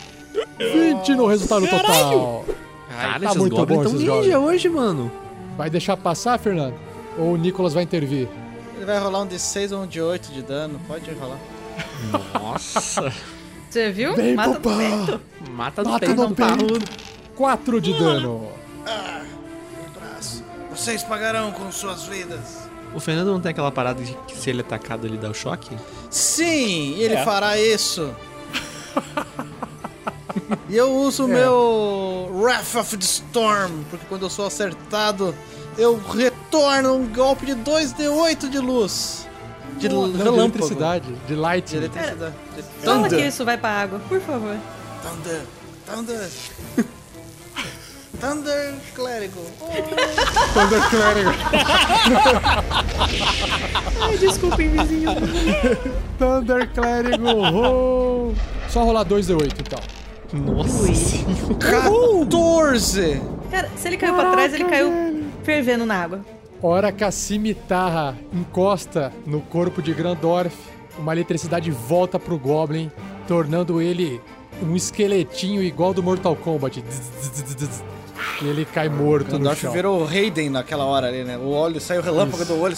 20 no resultado total. Cara, tá esses muito bom tão esses ninja hoje, mano. Vai deixar passar, Fernando? Ou o Nicolas vai intervir? Ele vai rolar um de 6 ou um de 8 de dano. Pode rolar. Nossa. Você viu? Vem, Mata do peito. Mata do Mata peito. no peito. 4 de dano. Braço. Vocês pagarão com suas vidas. O Fernando não tem aquela parada de que se ele é atacado ele dá o choque? Sim, ele É. fará isso. e eu uso o meu Wrath of the Storm, porque quando eu sou acertado, eu retorno um golpe de 2d8 de luz. De Não, eletricidade, de light. De eletricidade. De Fala que thunder. isso vai pra água, por favor. Thunder. Thunder. Thunder Clérigo. Thunder Cleric. Ai, desculpem, vizinho. Thunder Clérigo. Oh. Só rolar 2d8 então. Nossa. 14! Cara, se ele caiu pra trás, ele caiu fervendo na água. Hora que a cimitarra encosta no corpo de Grandorf, uma eletricidade volta pro Goblin, tornando ele um esqueletinho igual do Mortal Kombat. E ele cai morto no Gandalf chão. virou o Raiden naquela hora ali, né? O olho, sai o relâmpago do olho,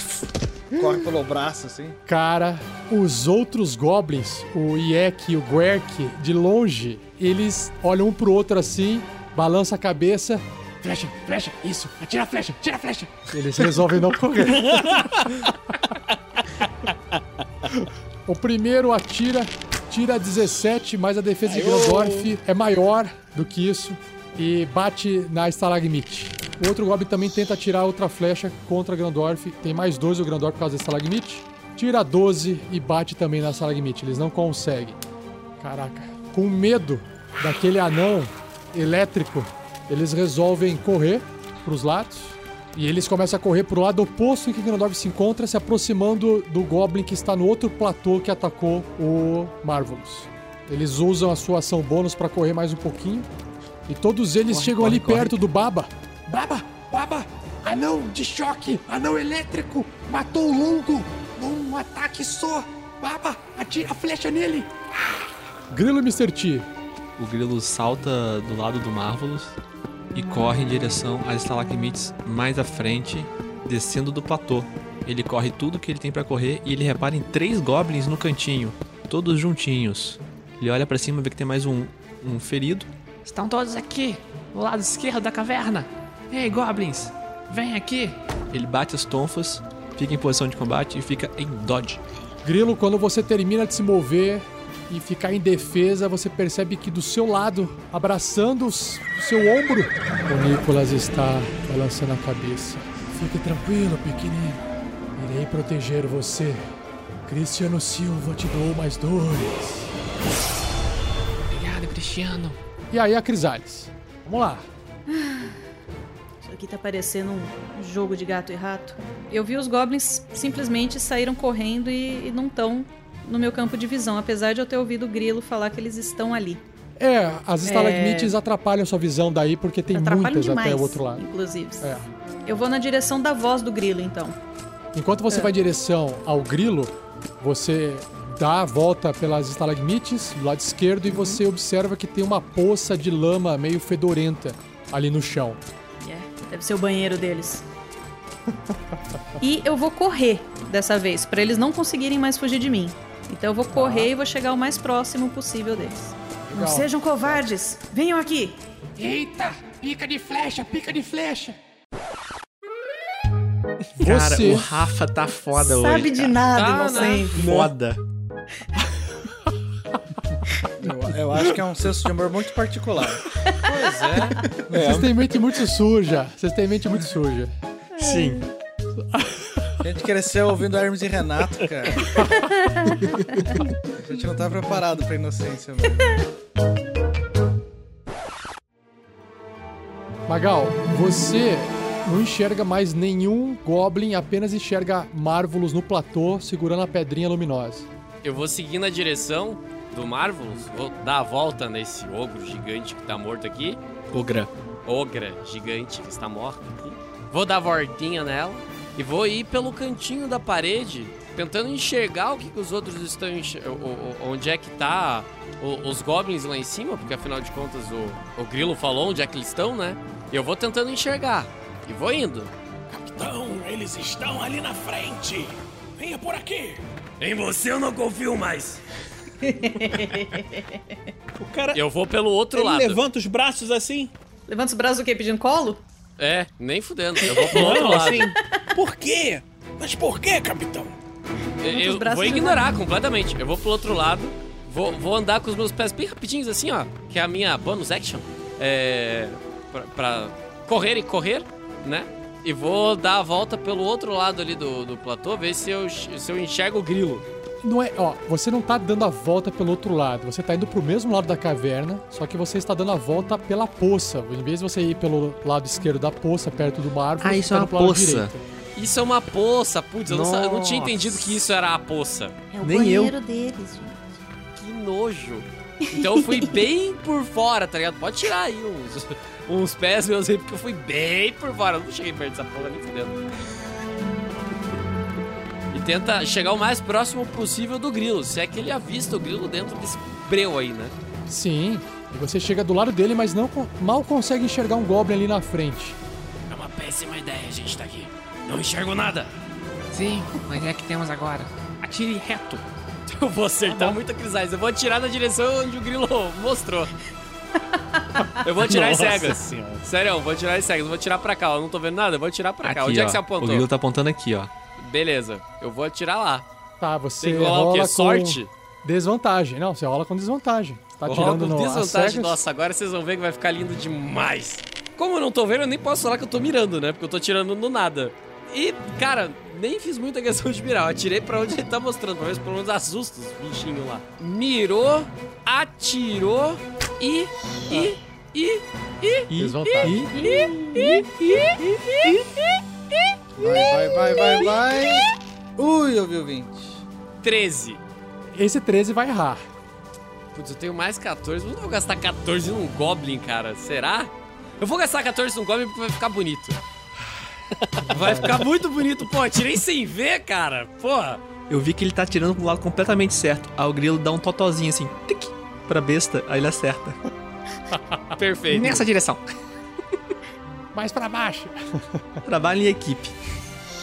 corre pelo braço, assim. Cara, os outros goblins, o Iek e o Gwerk, de longe, eles olham um pro outro assim, balançam a cabeça. Flecha, flecha, isso. Atira a flecha, tira a flecha. Eles resolvem não correr. o primeiro atira, tira 17, mas a defesa de Grandorf é maior do que isso e bate na estalagmite. O outro goblin também tenta atirar outra flecha contra Grandorf. Tem mais dois o Grandorf por causa da estalagmite. Tira 12 e bate também na estalagmite. Eles não conseguem. Caraca. Com medo daquele anão elétrico, eles resolvem correr pros lados. E eles começam a correr pro lado oposto em que Grandorf se encontra, se aproximando do Goblin que está no outro platô que atacou o Marvelous. Eles usam a sua ação bônus para correr mais um pouquinho. E todos eles Corre, chegam corre, ali corre. perto do Baba. Baba, baba, anão de choque, anão elétrico, matou o longo num ataque só. Baba, atira a flecha nele. Grilo e Mr. T. O grilo salta do lado do Marvelous e corre em direção às estalagmites mais à frente, descendo do platô. Ele corre tudo que ele tem pra correr e ele repara em três goblins no cantinho, todos juntinhos. Ele olha pra cima, vê que tem mais um, um ferido. Estão todos aqui, do lado esquerdo da caverna. Ei, goblins, vem aqui. Ele bate as tonfas, fica em posição de combate e fica em dodge. Grilo, quando você termina de se mover e ficar em defesa, você percebe que do seu lado, abraçando o seu ombro, o Nicolas está balançando a cabeça. Fique tranquilo, pequenino. Irei proteger você. Cristiano Silva te dou mais dores. Obrigado, Cristiano. E aí, a Crisales. Vamos lá. Isso aqui tá parecendo um jogo de gato e rato. Eu vi os goblins simplesmente saíram correndo e, e não estão no meu campo de visão, apesar de eu ter ouvido o grilo falar que eles estão ali. É, as estalagmites atrapalham a sua visão daí, porque tem Atrapalham muitas demais, até o outro lado. inclusive. É. Eu vou na direção da voz do grilo, então. Enquanto você vai em direção ao grilo, você dá a volta pelas estalagmites do lado esquerdo e você observa que tem uma poça de lama meio fedorenta ali no chão. É, deve ser o banheiro deles. e eu vou correr dessa vez, pra eles não conseguirem mais fugir de mim. Então eu vou correr e vou chegar o mais próximo possível deles. Não Legal. sejam covardes! Venham aqui! Eita, pica de flecha, pica de flecha. Cara, Você o Rafa tá foda hoje. Sabe de cara. nada, Tá, inocente. Foda. Eu, eu acho que é um senso de humor muito particular. Pois é. Vocês têm mente muito suja. Vocês têm mente muito suja. Sim. A gente cresceu ouvindo Hermes e Renato, cara. A gente não tá preparado pra inocência, mano. Magal, você não enxerga mais nenhum Goblin, apenas enxerga Marvelous no platô segurando a pedrinha luminosa. Eu vou seguir na direção do Marvelous, vou dar a volta nesse ogro gigante que tá morto aqui. Ogra. Ogra gigante que está morto aqui. Vou dar a voltinha nela e vou ir pelo cantinho da parede, tentando enxergar o que, que os outros estão Onde é que tá o- os goblins lá em cima, porque afinal de contas o, o Grilo falou onde é que eles estão, né? Eu vou tentando enxergar. E vou indo. Capitão, eles estão ali na frente. Venha por aqui. Em você eu não confio mais. O cara Eu vou pelo outro ele lado. levanta os braços assim. Levanta os braços o quê? Pedindo colo? É, nem fudendo. Eu vou pro outro lado. assim. Por quê? Mas por quê, capitão? Eu braços vou ignorar completamente. Eu vou pro outro lado. Vou, vou andar com os meus pés bem rapidinhos assim, ó. Que é a minha bonus action. É. Pra, pra correr e correr, né? E vou dar a volta pelo outro lado ali do, do platô, ver se eu, se eu enxergo o grilo. Não é, ó, você não tá dando a volta pelo outro lado, você tá indo pro mesmo lado da caverna, só que você está dando a volta pela poça. Em vez de você ir pelo lado esquerdo da poça, perto do Marvel, Ah, você isso tá é indo uma poça. direito. Isso é uma poça, putz, eu não, eu não tinha entendido que isso era a poça. É o Nem eu. banheiro deles, gente. Que nojo. Então eu fui bem por fora, tá ligado? Pode tirar aí uns, uns pés meus aí, porque eu fui bem por fora. Eu não cheguei perto dessa porra nem fudendo. E tenta chegar o mais próximo possível do grilo, se é que ele avista o grilo dentro desse breu aí, né? Sim. E você chega do lado dele, mas não mal consegue enxergar um Goblin ali na frente. É uma péssima ideia a gente tá aqui. Não enxergo nada. Sim, mas é que temos agora. Atire reto. Eu vou acertar muito aqueles. Eu vou atirar na direção onde o grilo mostrou. Eu vou atirar as Nossa cegas. Senhora. Sério, eu vou atirar as cegas. Eu vou atirar pra cá. Eu não tô vendo nada. Eu vou atirar pra cá. Aqui, Onde é ó. que você O apontou? grilo tá apontando aqui, ó. Beleza. Eu vou atirar lá. Tá, você Tem que rolar o rola quê? com Sorte? desvantagem. Não, você rola com desvantagem. Você tá tirando no com as desvantagem. Nossa, agora vocês vão ver que vai ficar lindo demais. Como eu não tô vendo, eu nem posso falar que eu tô mirando, né? Porque eu tô tirando no nada. E, cara, nem fiz muita questão de mirar. Eu atirei pra onde ele tá mostrando. Pra ver se pelo menos assusta os bichinhos lá. Mirou, atirou e. e. e. e. Desvantagem. Vai, vai, vai, vai, vai. Ui, eu vi o 20. 13. Esse 13 vai errar. Putz, eu tenho mais 14. Não vou gastar 14 num Goblin, cara. Será? Eu vou gastar 14 num Goblin porque vai ficar bonito. Vai ficar muito bonito. Pô, tirei sem ver, cara. Porra. Eu vi que ele tá tirando pro lado completamente certo. Aí o grilo dá um totozinho assim, tic, pra besta, aí ele acerta. Perfeito. Nessa direção. Mais pra baixo. Trabalho em equipe.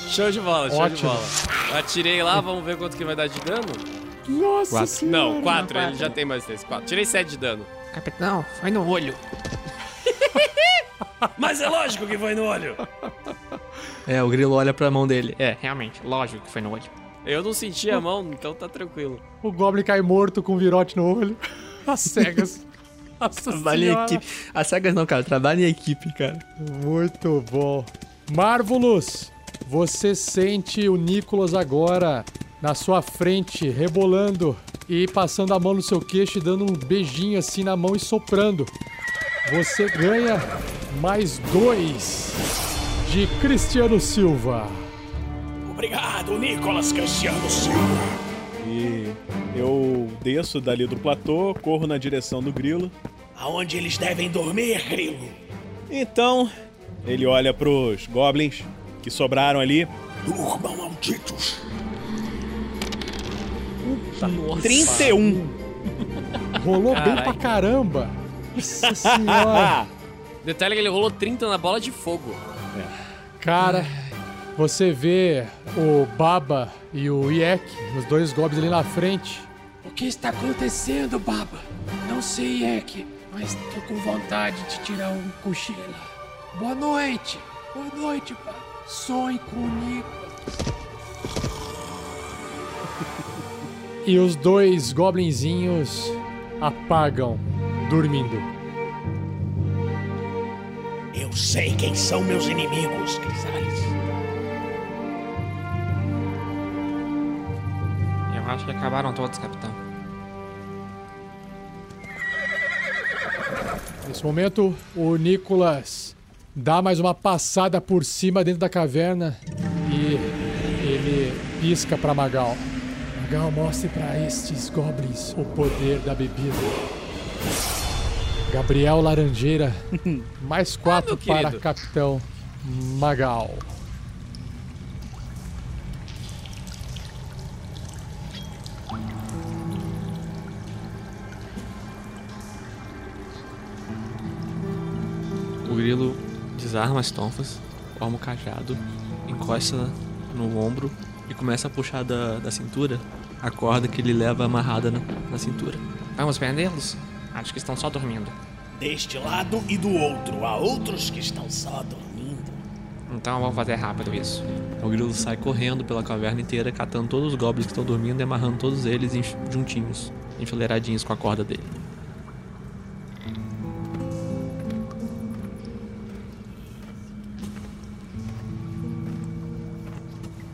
Show de bola, show de Ótimo. bola. Atirei lá, vamos ver quanto que vai dar de dano. Nossa Quatro. senhora. Não, 4, ele quatro. já tem mais 3. 4. Tirei 7 de dano. Capitão, foi no olho. Mas é lógico que foi no olho. É, o grilo olha pra mão dele. É, realmente, lógico que foi no olho. Eu não senti a mão, então tá tranquilo. O Goblin cai morto com um virote no olho. As cegas. Nossa Trabalho em equipe. As cegas não, cara. Trabalho em equipe, cara. Muito bom. Marvelous, você sente o Nicolas agora na sua frente, rebolando e passando a mão no seu queixo e dando um beijinho assim na mão e soprando. Você ganha mais dois de Cristiano Silva. Obrigado, Nicolas Cristiano Silva. E eu desço dali do platô, corro na direção do grilo. Aonde eles devem dormir, Grilo? Então, ele olha pros goblins que sobraram ali. Durmam malditos. 31. Rolou bem Carai. pra caramba. Nossa senhora. Detalhe que ele rolou 30 na bola de fogo. Cara, você vê o Baba e o Iek, os dois goblins ali na frente. O que está acontecendo, Baba? Não sei, Ek, mas tô com vontade de tirar um cochilo. Boa noite. Boa noite, Baba. Sonhe com o Nicolas. E os dois goblinzinhos apagam, dormindo. Eu sei quem são meus inimigos, Crisales. Eu acho que acabaram todos, capitão. Nesse momento, o Nicolas dá mais uma passada por cima dentro da caverna e ele pisca pra Magal. Magal, mostre pra estes goblins o poder da bebida. Gabriel Laranjeira, mais quatro Ah, para querido. Capitão Magal. O grilo desarma as tonfas, forma o cajado, encosta no ombro e começa a puxar da, da cintura a corda que ele leva amarrada na, na cintura. Vamos prendê-los? Acho que estão só dormindo. Deste lado e do outro, há outros que estão só dormindo. Então vamos fazer rápido isso. O grilo sai correndo pela caverna inteira, catando todos os goblins que estão dormindo e amarrando todos eles juntinhos, enfileiradinhos com a corda dele.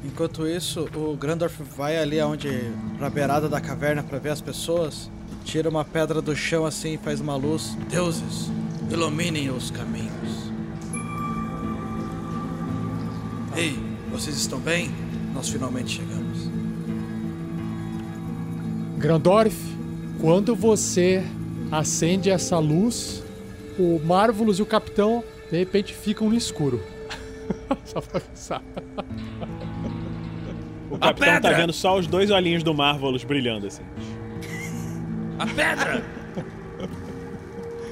Enquanto isso, o Grandorf vai ali aonde pra beirada da caverna pra ver as pessoas, tira uma pedra do chão assim e faz uma luz. Deuses, iluminem os caminhos. Ei, vocês estão bem? Nós finalmente chegamos. Grandorf, Quando você acende essa luz, o Marvelous e o Capitão de repente ficam no escuro. Só pra avisar. O capitão tá vendo só os dois olhinhos do Marvelous brilhando assim. A pedra!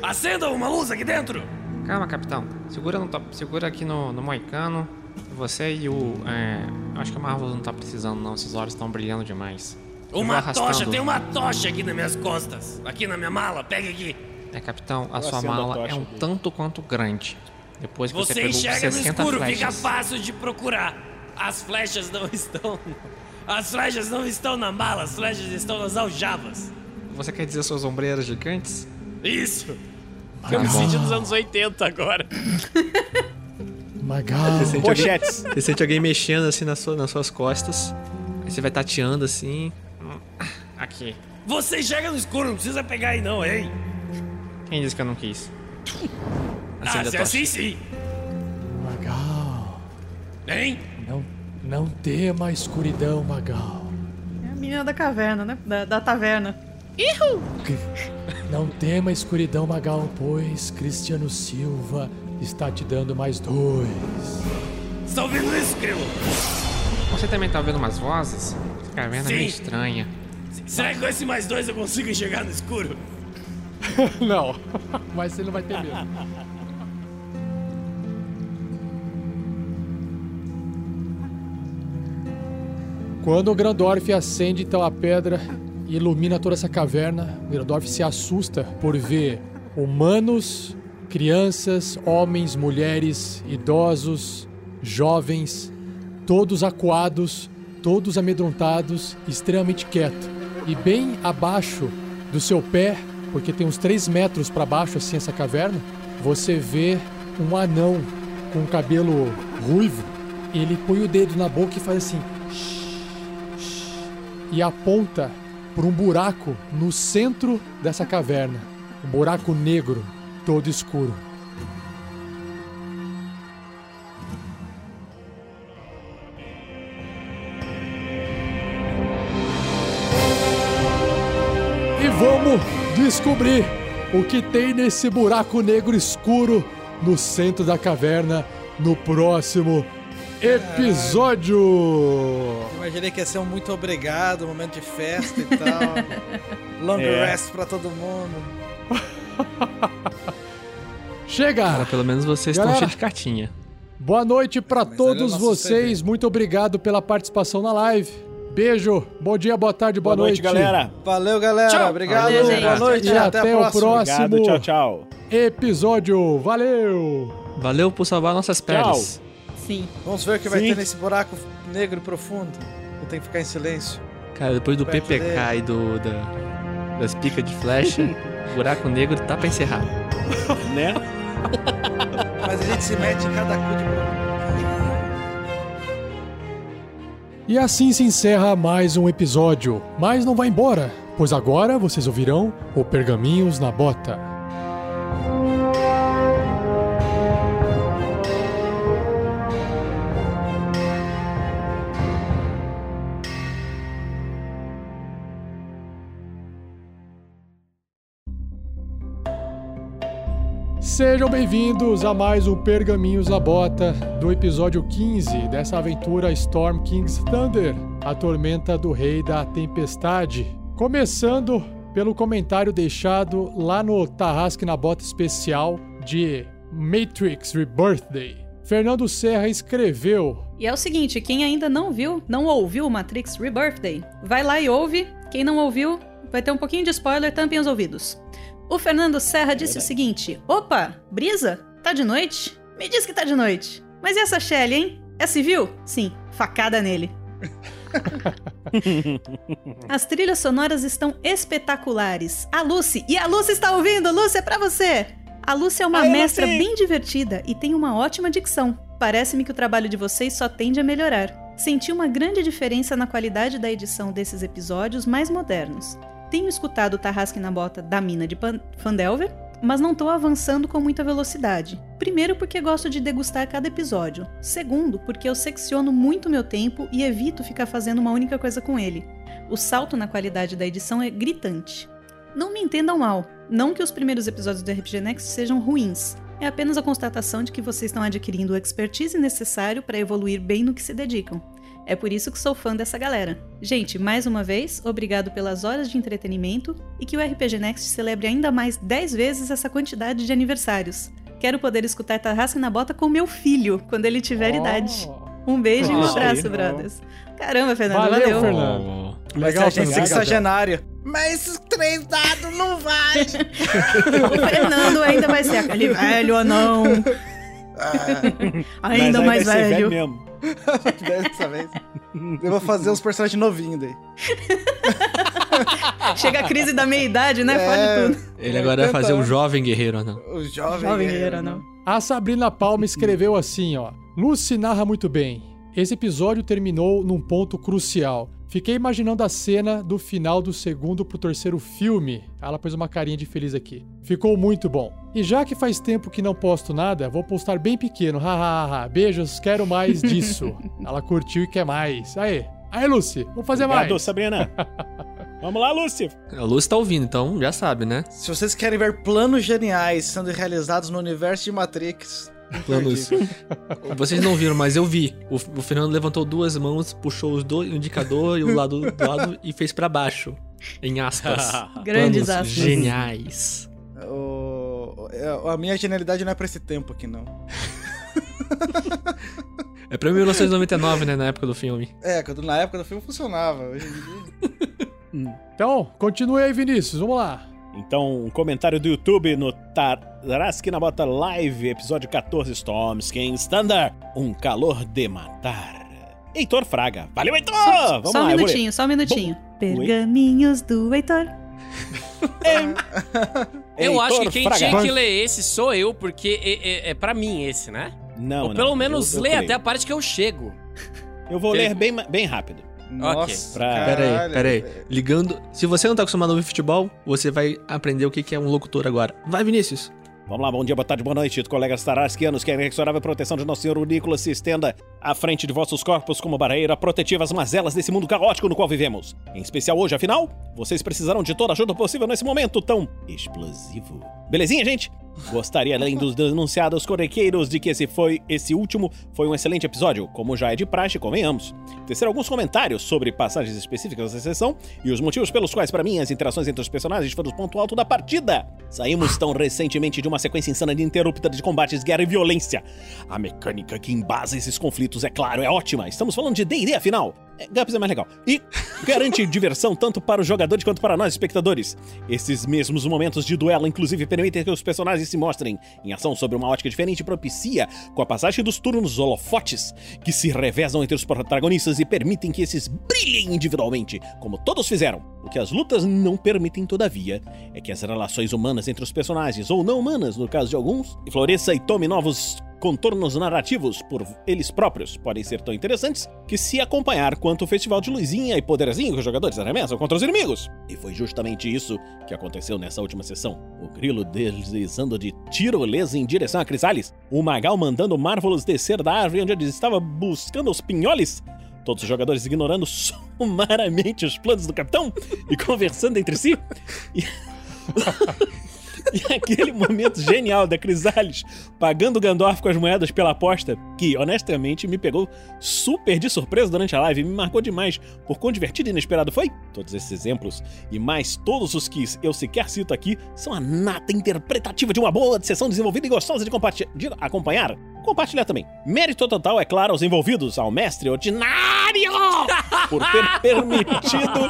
Acenda uma luz aqui dentro! Calma, capitão. Segura, no top- segura aqui no, no moicano. Você e o. É, acho que o Marvel não tá precisando, não. Esses olhos estão brilhando demais. Uma tocha, tem uma tocha aqui nas minhas costas. Aqui na minha mala, pega aqui. É, capitão, a Eu sua a mala tocha é um aqui. tanto quanto grande. Depois que você, Você pegou enxerga no 60 escuro, flechas. fica fácil de procurar. As flechas não estão. As flechas não estão na mala, as flechas estão nas aljavas. Você quer dizer suas ombreiras gigantes? Isso! Eu me senti nos anos 80 agora. Magal. Você sente, alguém, você sente alguém mexendo assim nas, sua- nas suas costas. Aí você vai tateando assim. Aqui. Você enxerga no escuro, não precisa pegar aí não, hein? Quem disse que eu não quis? Ah, Acende a se é assim sim. Magal. Hein? Não, não tema a escuridão, Magal. É a menina da caverna, né? Da, da taverna. Não tema a escuridão, Magal, pois Cristiano Silva está te dando mais dois. Você tá ouvindo isso, Grilo? Você também tá ouvindo umas vozes? Essa caverna é meio Sim. estranha. Será que com esse mais dois eu consigo enxergar no escuro? não, mas você não vai ter medo. Quando o Grandorf acende então a pedra e ilumina toda essa caverna, o Grandorf se assusta por ver humanos, crianças, homens, mulheres, idosos, jovens, todos acuados, todos amedrontados, extremamente quietos. E bem abaixo do seu pé, porque tem uns 3 metros para baixo assim essa caverna, você vê um anão com cabelo ruivo. Ele põe o dedo na boca e faz assim e aponta para um buraco no centro dessa caverna. Um buraco negro, todo escuro. E vamos descobrir o que tem nesse buraco negro escuro no centro da caverna no próximo episódio. Imaginei que ia ser um muito obrigado, um momento de festa e tal. Long É. rest pra todo mundo. Chega! Cara, pelo menos vocês estão Galera. cheios de cartinha. Boa noite pra Mas todos vocês. segredo. Muito obrigado pela participação na live. Beijo, bom dia, boa tarde, boa, Boa noite, galera. Valeu, galera. Tchau. Obrigado. Valeu, gente. Boa noite. E até, até o próximo. Obrigado, tchau, tchau. Episódio. Valeu! Valeu por salvar nossas peles. Sim. Vamos ver o que vai Sim. ter nesse buraco negro e profundo. Eu tenho que ficar em silêncio. Cara, depois do Perto PPK dele. e do, da- das picas de flecha, o buraco negro tá pra encerrar. Né? Mas a gente se mete em cada cu de buraco. E assim se encerra mais um episódio. Mas não vai embora, pois agora vocês ouvirão o Pergaminhos na Bota. Sejam bem-vindos a mais um Pergaminhos na Bota do episódio 15 dessa aventura Storm King's Thunder, a tormenta do Rei da Tempestade. Começando pelo comentário deixado lá no Tarrasque na Bota especial de Matrix Rebirthday. Fernando Serra escreveu E é o seguinte, quem ainda não viu, não ouviu Matrix Rebirthday, vai lá e ouve. Quem não ouviu, vai ter um pouquinho de spoiler, tampem os ouvidos. O Fernando Serra disse o seguinte: Opa, Brisa, tá de noite? Me diz que tá de noite. Mas e essa Shelly, hein? É civil? Sim, facada nele. As trilhas sonoras estão espetaculares. A Lucy, e a Lucy está ouvindo, Lucy, é pra você! A Lucy é uma Ai, mestra Lucy! bem divertida e tem uma ótima dicção. Parece-me que o trabalho de vocês só tende a melhorar. Senti uma grande diferença na qualidade da edição desses episódios mais modernos. Tenho escutado o Tarrasque na Bota da mina de Pan- Fandelver, mas não tô avançando com muita velocidade. Primeiro, porque gosto de degustar cada episódio. Segundo, porque eu secciono muito meu tempo e evito ficar fazendo uma única coisa com ele. O salto na qualidade da edição é gritante. Não me entendam mal. Não que os primeiros episódios do RPG Next sejam ruins. É apenas a constatação de que vocês estão adquirindo o expertise necessário para evoluir bem no que se dedicam. É por isso que sou fã dessa galera. Gente, mais uma vez, obrigado pelas horas de entretenimento e que o RPG Next celebre ainda mais 10 vezes essa quantidade de aniversários. Quero poder escutar Tarrasque na Bota com meu filho, quando ele tiver idade. Um beijo e um Oh. abraço, Aí. brothers. Caramba, Fernando, Valeu, valeu. Fernando. Vai Legal, a gente Fernando. sexagenário. Mas esses três dados não vale. O Fernando ainda vai ser aquele velho anão. Mas Ainda mais vai ser velho. mesmo. Dessa vez. Eu vou fazer os personagens novinhos daí. Chega a crise da meia-idade, né? É, Fode tudo. Ele agora vai fazer o jovem guerreiro, não. O jovem. Jovem guerreiro, guerreiro, não. A Sabrina Palma escreveu assim, ó. Lucy narra muito bem. Esse episódio terminou num ponto crucial. Fiquei imaginando a cena do final do segundo pro terceiro filme. Ela pôs uma carinha de feliz aqui. Ficou muito bom. E já que faz tempo que não posto nada, vou postar bem pequeno. Hahaha. Beijos, quero mais disso. Ela curtiu e quer mais. Aê. Aê, Lucy. Vamos fazer Obrigado, mais. Sabrina. Vamos lá, Lúcio. A Lúcia tá ouvindo, então já sabe, né? Se vocês querem ver planos geniais sendo realizados no universo de Matrix, Planos. Vocês não viram, mas eu vi. O, o Fernando levantou duas mãos, puxou os dois, o indicador e o lado do lado e fez pra baixo. Em aspas. Grandes aspas. Geniais. o- o- a minha genialidade não é pra esse tempo aqui, não. É pra 1999, né? Na época do filme. É, quando na época do filme funcionava. Hoje em dia. Então, continue aí, Vinícius. Vamos lá. Então, um comentário do YouTube no Tarasque na Bota Live, episódio 14, Stormskin Thunder. Um calor de matar. Heitor Fraga. Valeu, Heitor! Vamos só um lá, ler. minutinho, só um minutinho. Pergaminhos do Heitor. Eu acho que quem Fraga. tinha que ler esse sou eu, porque é, é, é pra mim esse, né? Não, Ou não, pelo menos eu- eu lê creio. até a parte que eu chego. Eu vou ler bem, bem rápido. Nossa, Pra- Pera aí, caralho. pera aí. Ligando. Se você não tá acostumado a ouvir futebol, você vai aprender o que que é um locutor agora. Vai, Vinícius. Vamos lá, bom dia, boa tarde, boa noite, colegas tarasquianos. Que a inexorável proteção de Nosso Senhor Nicolas se estenda à frente de vossos corpos como barreira protetiva às mazelas desse mundo caótico no qual vivemos. Em especial hoje, afinal, vocês precisarão de toda a ajuda possível nesse momento tão explosivo. Belezinha, gente? Gostaria, além dos denunciados corriqueiros, de que esse foi esse último foi um excelente episódio, como já é de praxe, convenhamos. Tecer alguns comentários sobre passagens específicas da sessão e os motivos pelos quais, para mim, as interações entre os personagens foram o ponto alto da partida. Saímos tão recentemente de uma sequência insana de interrupta de combates, guerra e violência. A mecânica que embasa esses conflitos, é claro, é ótima. Estamos falando de D&D, afinal. É, Gaps é mais legal. E garante diversão tanto para os jogadores quanto para nós, espectadores. Esses mesmos momentos de duelo, inclusive, permitem que os personagens se mostrem em ação sobre uma ótica diferente e propicia com a passagem dos turnos holofotes que se revezam entre os protagonistas e permitem que esses brilhem individualmente, como todos fizeram. O que as lutas não permitem, todavia, é que as relações humanas entre os personagens, ou não humanas no caso de alguns, floresça e tome novos contornos narrativos por eles próprios podem ser tão interessantes que se acompanhar quanto o festival de luzinha e poderzinho que os jogadores arremessam contra os inimigos. E foi justamente isso que aconteceu nessa última sessão. O grilo deslizando de tirolesa em direção a Crisales, o Magal mandando Marvelous descer da árvore onde ele estava buscando os pinholes, todos os jogadores ignorando sumariamente os planos do capitão e conversando entre si. E... E aquele momento genial da Crisales pagando o Gandorf com as moedas pela aposta, que honestamente me pegou super de surpresa durante a live e me marcou demais por quão divertido e inesperado foi. Todos esses exemplos e mais todos os que eu sequer cito aqui são a nata interpretativa de uma boa sessão desenvolvida e gostosa de, de acompanhar. Compartilhar também. Mérito total, é claro, aos envolvidos, ao mestre ordinário, por ter permitido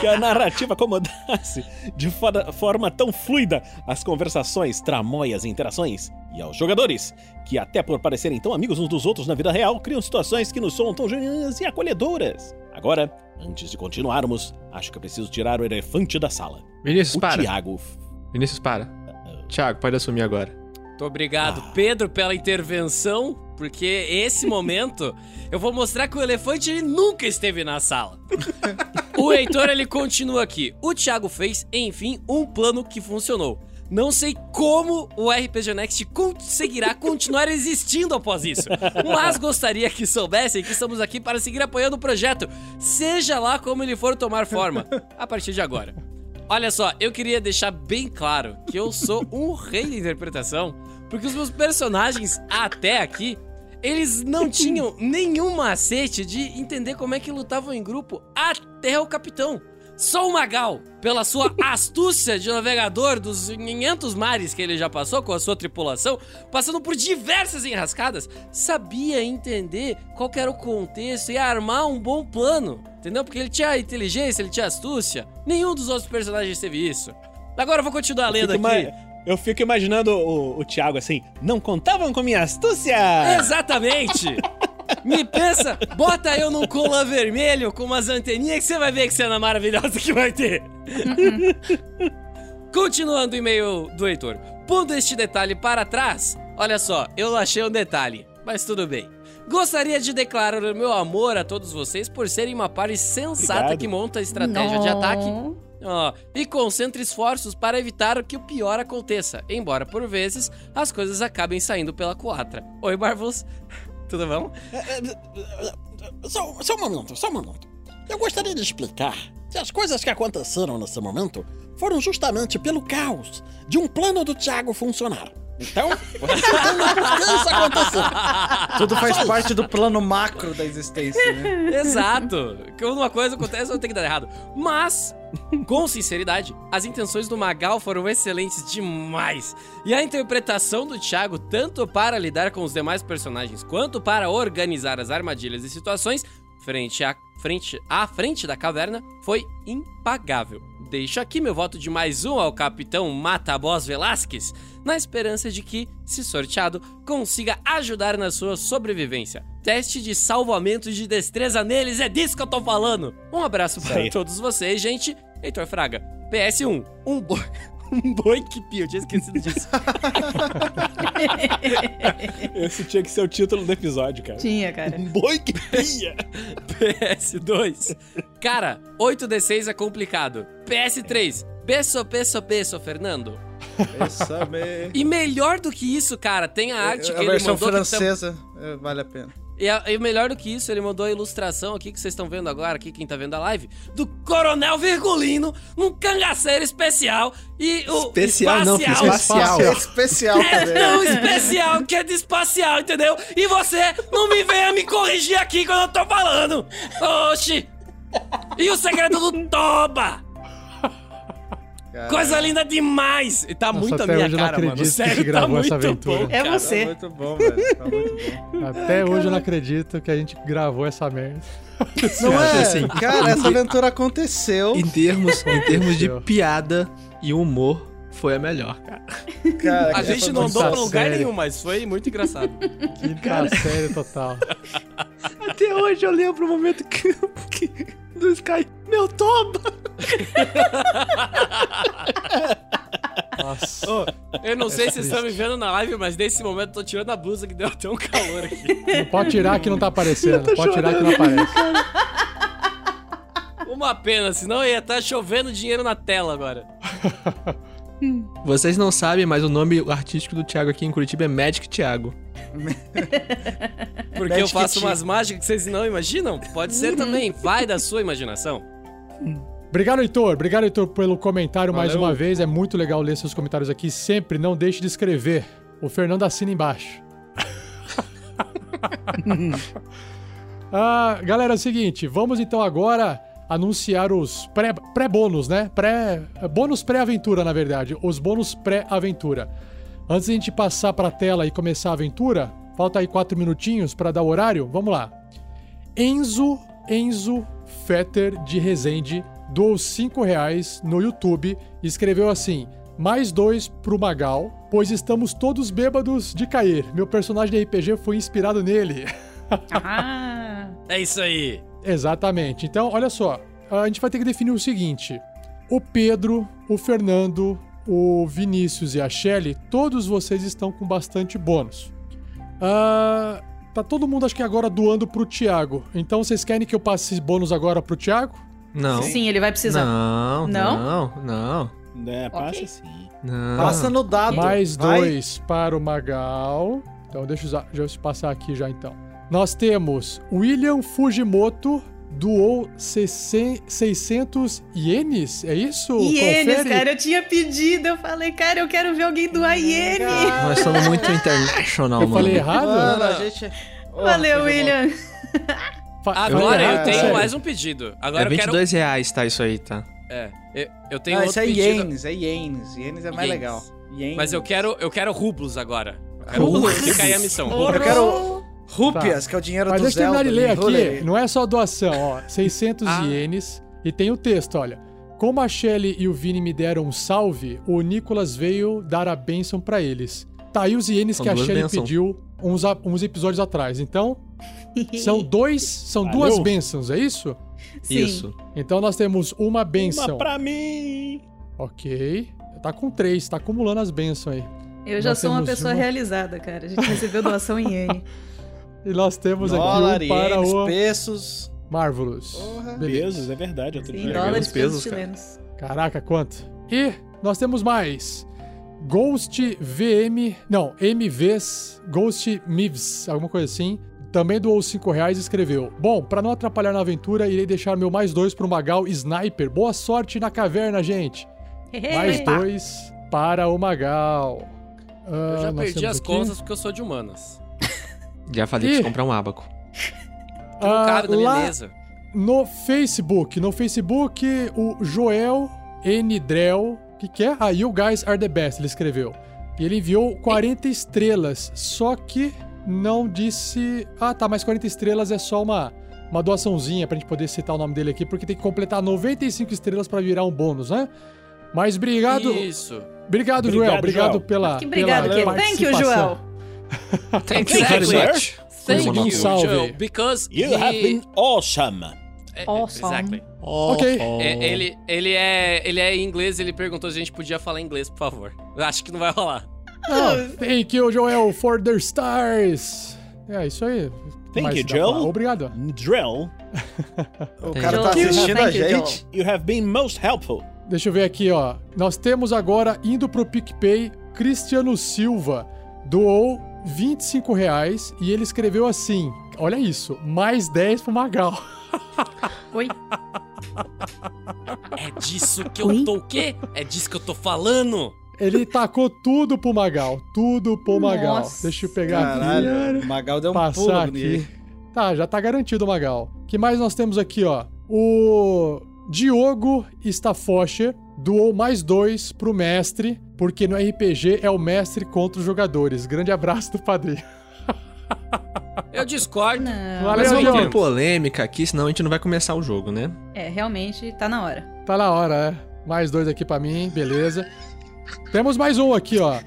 que a narrativa acomodasse de forma tão fluida as conversações, tramóias e interações. E aos jogadores, que até por parecerem tão amigos uns dos outros na vida real, criam situações que nos soam tão genuínas e acolhedoras. Agora, antes de continuarmos, acho que eu preciso tirar o elefante da sala. Vinícius, O para. Tiago. Vinícius, para. Thiago, pode assumir agora. Muito obrigado, Pedro, pela intervenção, porque esse momento eu vou mostrar que o elefante ele nunca esteve na sala. o Heitor ele continua aqui. O Thiago fez, enfim, um plano que funcionou. Não sei como o RPG Next conseguirá continuar existindo após isso, mas gostaria que soubessem que estamos aqui para seguir apoiando o projeto, seja lá como ele for tomar forma, a partir de agora. Olha só, eu queria deixar bem claro que eu sou um rei da interpretação, porque os meus personagens até aqui, eles não tinham nenhum macete de entender como é que lutavam em grupo até o capitão. Só o Magal, pela sua astúcia de navegador dos 500 mares que ele já passou com a sua tripulação, passando por diversas enrascadas, sabia entender qual era o contexto e armar um bom plano. Entendeu? Porque ele tinha inteligência, ele tinha astúcia. Nenhum dos outros personagens teve isso. Agora eu vou continuar lendo aqui. ima- Eu fico imaginando o, o Thiago assim, não contavam com minha astúcia! Exatamente! Me pensa, bota eu num cola vermelho com umas anteninhas que você vai ver que cena maravilhosa que vai ter. Continuando o e-mail do Heitor. Pondo este detalhe para trás, olha só, eu achei um detalhe, mas tudo bem. Gostaria de declarar o meu amor a todos vocês por serem uma parte sensata Obrigado. que monta a estratégia de ataque Ó, e concentre esforços para evitar que o pior aconteça, embora por vezes as coisas acabem saindo pela culatra. Oi, Marvels. Tudo bom? Só, só um momento, só um momento. Eu gostaria de explicar que as coisas que aconteceram nesse momento foram justamente pelo caos de um plano do Thiago funcionar. Então, que isso aconteceu. Tudo faz parte do plano macro da existência, né? Exato. Quando uma coisa acontece, não tem que dar errado. Mas, com sinceridade, as intenções do Magal foram excelentes demais. E a interpretação do Thiago, tanto para lidar com os demais personagens, quanto para organizar as armadilhas e situações frente à frente, à frente da caverna, foi impagável. Deixo aqui meu voto de mais um ao capitão Mataboss Velasquez, na esperança de que, se sorteado, consiga ajudar na sua sobrevivência. Teste de salvamento de destreza neles, é disso que eu tô falando. Um abraço para todos vocês, gente. Heitor Fraga, PS1, um boi. Um boi que pia, eu tinha esquecido disso. Esse tinha que ser o título do episódio, cara. Tinha, cara. Um boi que pia. PS2. Cara, 8D6 é complicado. PS3. Beso, beso, beso, Fernando. E melhor do que isso, cara, tem a arte que a ele versão mandou. que tam- francesa é, vale a pena. E, a- e melhor do que isso, ele mandou a ilustração aqui que vocês estão vendo agora, aqui quem tá vendo a live, do Coronel Virgulino num cangaceiro especial e o Especial não, espacial. espacial. É especial É tão especial que é de espacial, entendeu? E você não me venha me corrigir aqui quando eu tô falando. Oxi! E o segredo do Toba? Coisa linda demais! E tá Nossa, muito a minha cara, mano. que Sério, tá essa muito aventura. bom, É cara. você. Tá muito bom, velho. Tá muito bom. Até hoje eu não acredito que a gente gravou essa merda. Não é? assim, Cara, essa aventura aconteceu. Em termos, em termos de piada e humor, foi a melhor, cara. Cara, A que gente não andou pra lugar série. nenhum, mas foi muito engraçado. Quinta série total. Até hoje eu lembro o momento que, que do Sky, meu toba! Nossa. Eu não sei se vocês estão me vendo na live, mas nesse momento eu tô tirando a blusa que deu até um calor aqui. Não pode tirar que não tá aparecendo. Pode tirar que não aparece. Uma pena, senão ia estar chovendo dinheiro na tela agora. Vocês não sabem, mas o nome artístico do Thiago aqui em Curitiba é Magic Thiago. Porque eu Magic faço Tea. umas mágicas que vocês não imaginam? Pode ser também, vai da sua imaginação. Obrigado, Heitor. Obrigado, Heitor, pelo comentário mais Valeu. uma vez. É muito legal ler seus comentários aqui. Sempre não deixe de escrever. O Fernando assina embaixo. ah, galera, é o seguinte. Vamos então agora anunciar os pré- pré-bônus, né? Pré, bônus pré-aventura, na verdade. Os bônus pré-aventura. Antes de a gente passar pra tela e começar a aventura, falta aí quatro minutinhos pra dar o horário. Vamos lá. Enzo, Enzo Fetter de Resende doou 5 reais no YouTube e escreveu assim: mais dois pro Magal, pois estamos todos bêbados de cair. Meu personagem de RPG foi inspirado nele. Ah, É isso aí. Exatamente. Então, olha só, a gente vai ter que definir o seguinte: o Pedro, o Fernando, o Vinícius e a Shelly, todos vocês estão com bastante bônus. Ah, tá todo mundo, acho que agora, doando pro Thiago. Então, vocês querem que eu passe esse bônus agora pro Thiago? Não. sim, ele vai precisar. Não, Não? não, não, É, passa Ok. assim. não. Passa no dado. Mais Vai. dois para o Magal. Então, deixa eu usar- deixa eu passar aqui já então. Nós temos William Fujimoto doou 600 ienes, é isso? Ienes, Confere? cara, eu tinha pedido. Eu falei, cara, eu quero ver alguém doar iene. Nós somos muito international, Eu mano. falei errado? Mano, a gente. Ô, Valeu, William. Agora eu errado, tenho mais um pedido. Agora É eu quero. 22 reais, tá? Isso aí, tá? É, eu, eu tenho Não, outro isso é pedido. ienes, é ienes. Ienes é mais Ienes. legal. Ienes. Mas eu quero, eu quero rublos agora. Eu quero Rublos? rublos. Fica aí a missão. Eu Rublos. quero rúpias, que é o dinheiro Mas do deixa eu Zelda. terminar de ler aqui. Não é só doação, ó. 600 Ah. ienes. E tem o texto, olha. Como a Shelly e o Vini me deram um salve, o Nicolas veio dar a bênção pra eles. Tá aí os ienes São que a duas Shelly bênçãos. pediu uns, a- uns episódios atrás. Então, são dois, são Valeu. duas bênçãos, é isso? Sim. Isso. Então nós temos uma bênção. Uma pra mim. Ok. Tá com três, tá acumulando as bênçãos aí. Eu já Nós sou uma pessoa uma- realizada, cara. A gente recebeu doação em iene. E nós temos Dólar, aqui um para ienes, o pesos. Marvelous. Porra. Beleza. Pesos, é verdade. Eu tô ligado. dólares os pesos chilenos. Caraca, quanto? E nós temos mais. Ghost VM. Não, MVs. Ghost Mivs, alguma coisa assim. Também doou 5 reais e escreveu: Bom, pra não atrapalhar na aventura, irei deixar meu mais dois pro Magal Sniper. Boa sorte na caverna, gente. Mais dois para o Magal. Eu Ah, já nós perdi as aqui. contas porque eu sou de humanas. Já falei pra você comprar um abaco. Um Ah, cara na minha lá mesa. no Facebook. No Facebook, o Joel N. Drell. O que, que é? Ah, You Guys Are the Best, ele escreveu. E ele enviou 40 estrelas, só que não disse. Ah, tá, mas 40 estrelas é só uma, uma doaçãozinha pra gente poder citar o nome dele aqui, porque tem que completar 95 estrelas pra virar um bônus, né? Mas obrigado. Isso. Obrigado, Obrigado, Joel. Obrigado Joel. pela. Que obrigado, pela que Thank you. Joel. Thank you very much. Thank you. Joe, because You have he... been awesome. É, Awesome. Exactly. Ok. É, ele, ele, é, ele é em inglês, ele perguntou se a gente podia falar inglês, por favor. Eu acho que não vai rolar. Não, thank you, Joel, for the stars. É isso aí. Thank Mas you, Joel. Obrigado. Drill, O cara tá assistindo a thank you, gente. you have been most helpful. Deixa eu ver aqui, ó. Nós temos agora, indo pro PicPay, Cristiano Silva doou 25 reais e ele escreveu assim, olha isso, mais 10 pro Magal. Oi. É disso que eu tô o quê? É disso que eu tô falando? Ele tacou tudo pro Magal, tudo pro Magal. Nossa. Deixa eu pegar aqui. Caralho, o Magal deu um pulo passar nele. aqui. Tá, já tá garantido o Magal. que mais nós temos aqui, ó? O Diogo Staffoscher doou mais dois pro mestre, porque no RPG é o mestre contra os jogadores. Grande abraço do padrinho. Eu discordo. Não. Valeu, Mas vamos ter polêmica aqui, senão a gente não vai começar o jogo, né? É, realmente tá na hora. Tá na hora, né? Mais dois aqui pra mim, beleza. Temos mais um aqui, ó.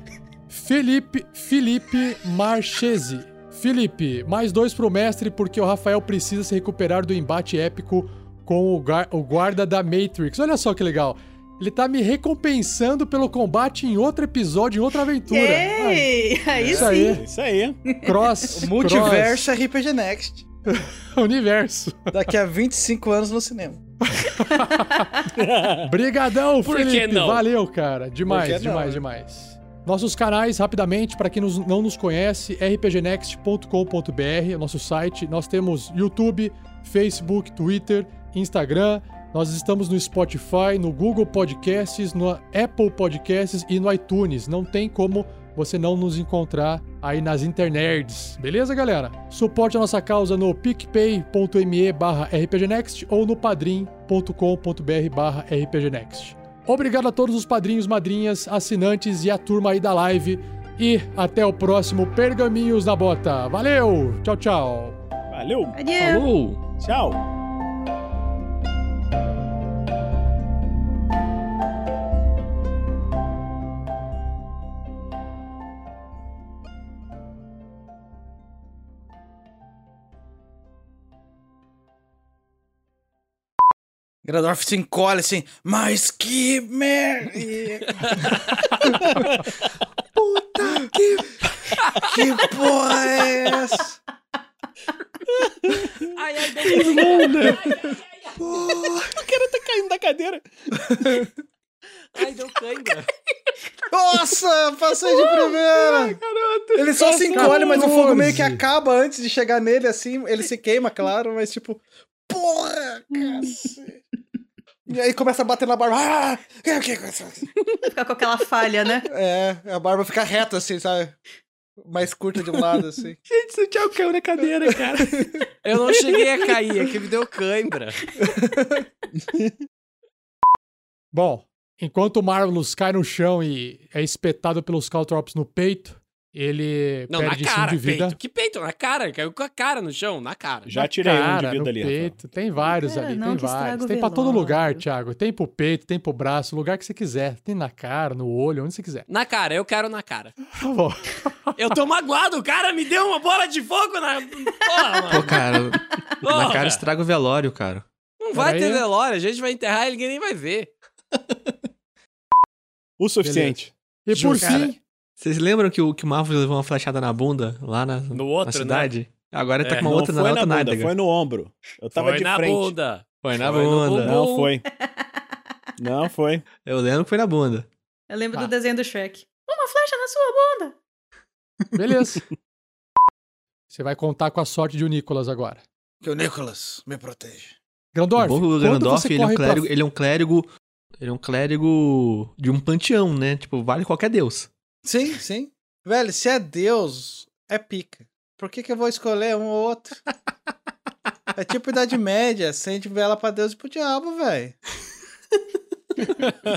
Felipe, Felipe Marchese. Felipe, mais dois pro mestre, porque o Rafael precisa se recuperar do embate épico com o, o guarda da Matrix. Olha só que legal. Ele tá me recompensando pelo combate em outro episódio, em outra aventura. Ei! Aí isso sim. aí. É Isso aí. Cross. O multiverso RPG Next. universo. Daqui a 25 anos no cinema. Brigadão, Por que Felipe. não? Valeu, cara. Demais, que não, demais, né? demais. Nossos canais, rapidamente, para quem nos- não nos conhece, rpgnext.com.br, o nosso site. Nós temos YouTube, Facebook, Twitter, Instagram. Nós estamos no Spotify, no Google Podcasts, no Apple Podcasts e no iTunes. Não tem como você não nos encontrar aí nas internets. Beleza, galera? Suporte a nossa causa no picpay.me barra rpgnext ou no padrim.com.br barra rpgnext. Obrigado a todos os padrinhos, madrinhas, assinantes e a turma aí da live. E até o próximo Pergaminhos na Bota. Valeu! Tchau, tchau! Valeu. Adeus. Falou! Tchau. Gradorf se encolhe assim, mas que merda! Puta que. Que porra é essa? Ai, ai, deu O cara tá caindo da cadeira. Ai, deu cãibra. Nossa, passei de primeira! Ele só se encolhe, mas o fogo meio que 14. acaba antes de chegar nele, assim. Ele se queima, claro, mas tipo. porra, cacete. E aí começa a bater na barba. Ah, Ficar com aquela falha, né? É, a barba fica reta assim, sabe? Mais curta de um lado, assim. Gente, o Thiago caiu na cadeira, cara. Eu não cheguei a cair, é que me deu cãibra. Bom, enquanto o Marvelous cai no chão e é espetado pelos Caltrops no peito, ele Não, na perde 5 cara, de vida. peito. Que peito? Na cara, caiu com a cara no chão, na cara. Já tirei um de Cara, vida no ali, peito. Tem vários É, ali, não tem vários. Tem pra todo lugar, Thiago. Tem pro peito, tem pro braço, lugar que você quiser. Tem na cara, no olho, onde você quiser. Na cara, eu quero na cara. Tá bom. Eu tô magoado, o cara me deu uma bola de fogo na. Porra, Pô, mano. cara, na Porra. cara estraga o velório, cara. Não vai Peraí. ter velório, a gente vai enterrar e ninguém nem vai ver. O suficiente. E por Cara, fim, Vocês lembram que o, que o Marvel levou uma flechada na bunda lá na, No outro, na cidade? Agora ele tá É. com uma não outra na foi outra na bunda, nádega. foi no ombro. Eu tava foi de na frente. bunda. Foi na Foi bunda. Não foi. Não foi. Eu lembro que foi na bunda. Eu lembro Tá. do desenho do Shrek. Uma flecha na sua bunda! beleza. Você vai contar com a sorte de o Nicolas agora. Que o Nicholas me protege. Grandorf, o Grandorf, ele é, um corre pra- clérigo, ele é um clérigo. Ele é um clérigo de um panteão, né? Tipo, vale qualquer deus. Sim, sim. Velho, se é Deus, é pica. Por que, que eu vou escolher um ou outro? É tipo Idade Média, acende vela pra Deus e pro diabo, velho.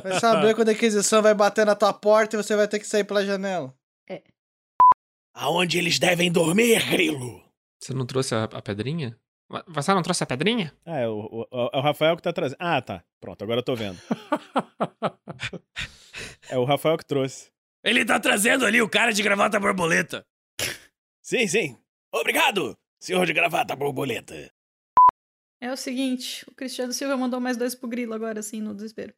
Vai saber quando a Inquisição vai bater na tua porta e você vai ter que sair pela janela. Aonde eles devem dormir, Grilo? Você não trouxe a, a pedrinha? Você não trouxe a pedrinha? Ah, é o, o- é o Rafael que tá trazendo. Ah, tá. Pronto, agora eu tô vendo. É o Rafael que trouxe. Ele tá trazendo ali o cara de gravata borboleta. Sim, sim. Obrigado, senhor de gravata borboleta. É o seguinte, o Cristiano Silva mandou mais dois pro Grilo agora, assim, no desespero.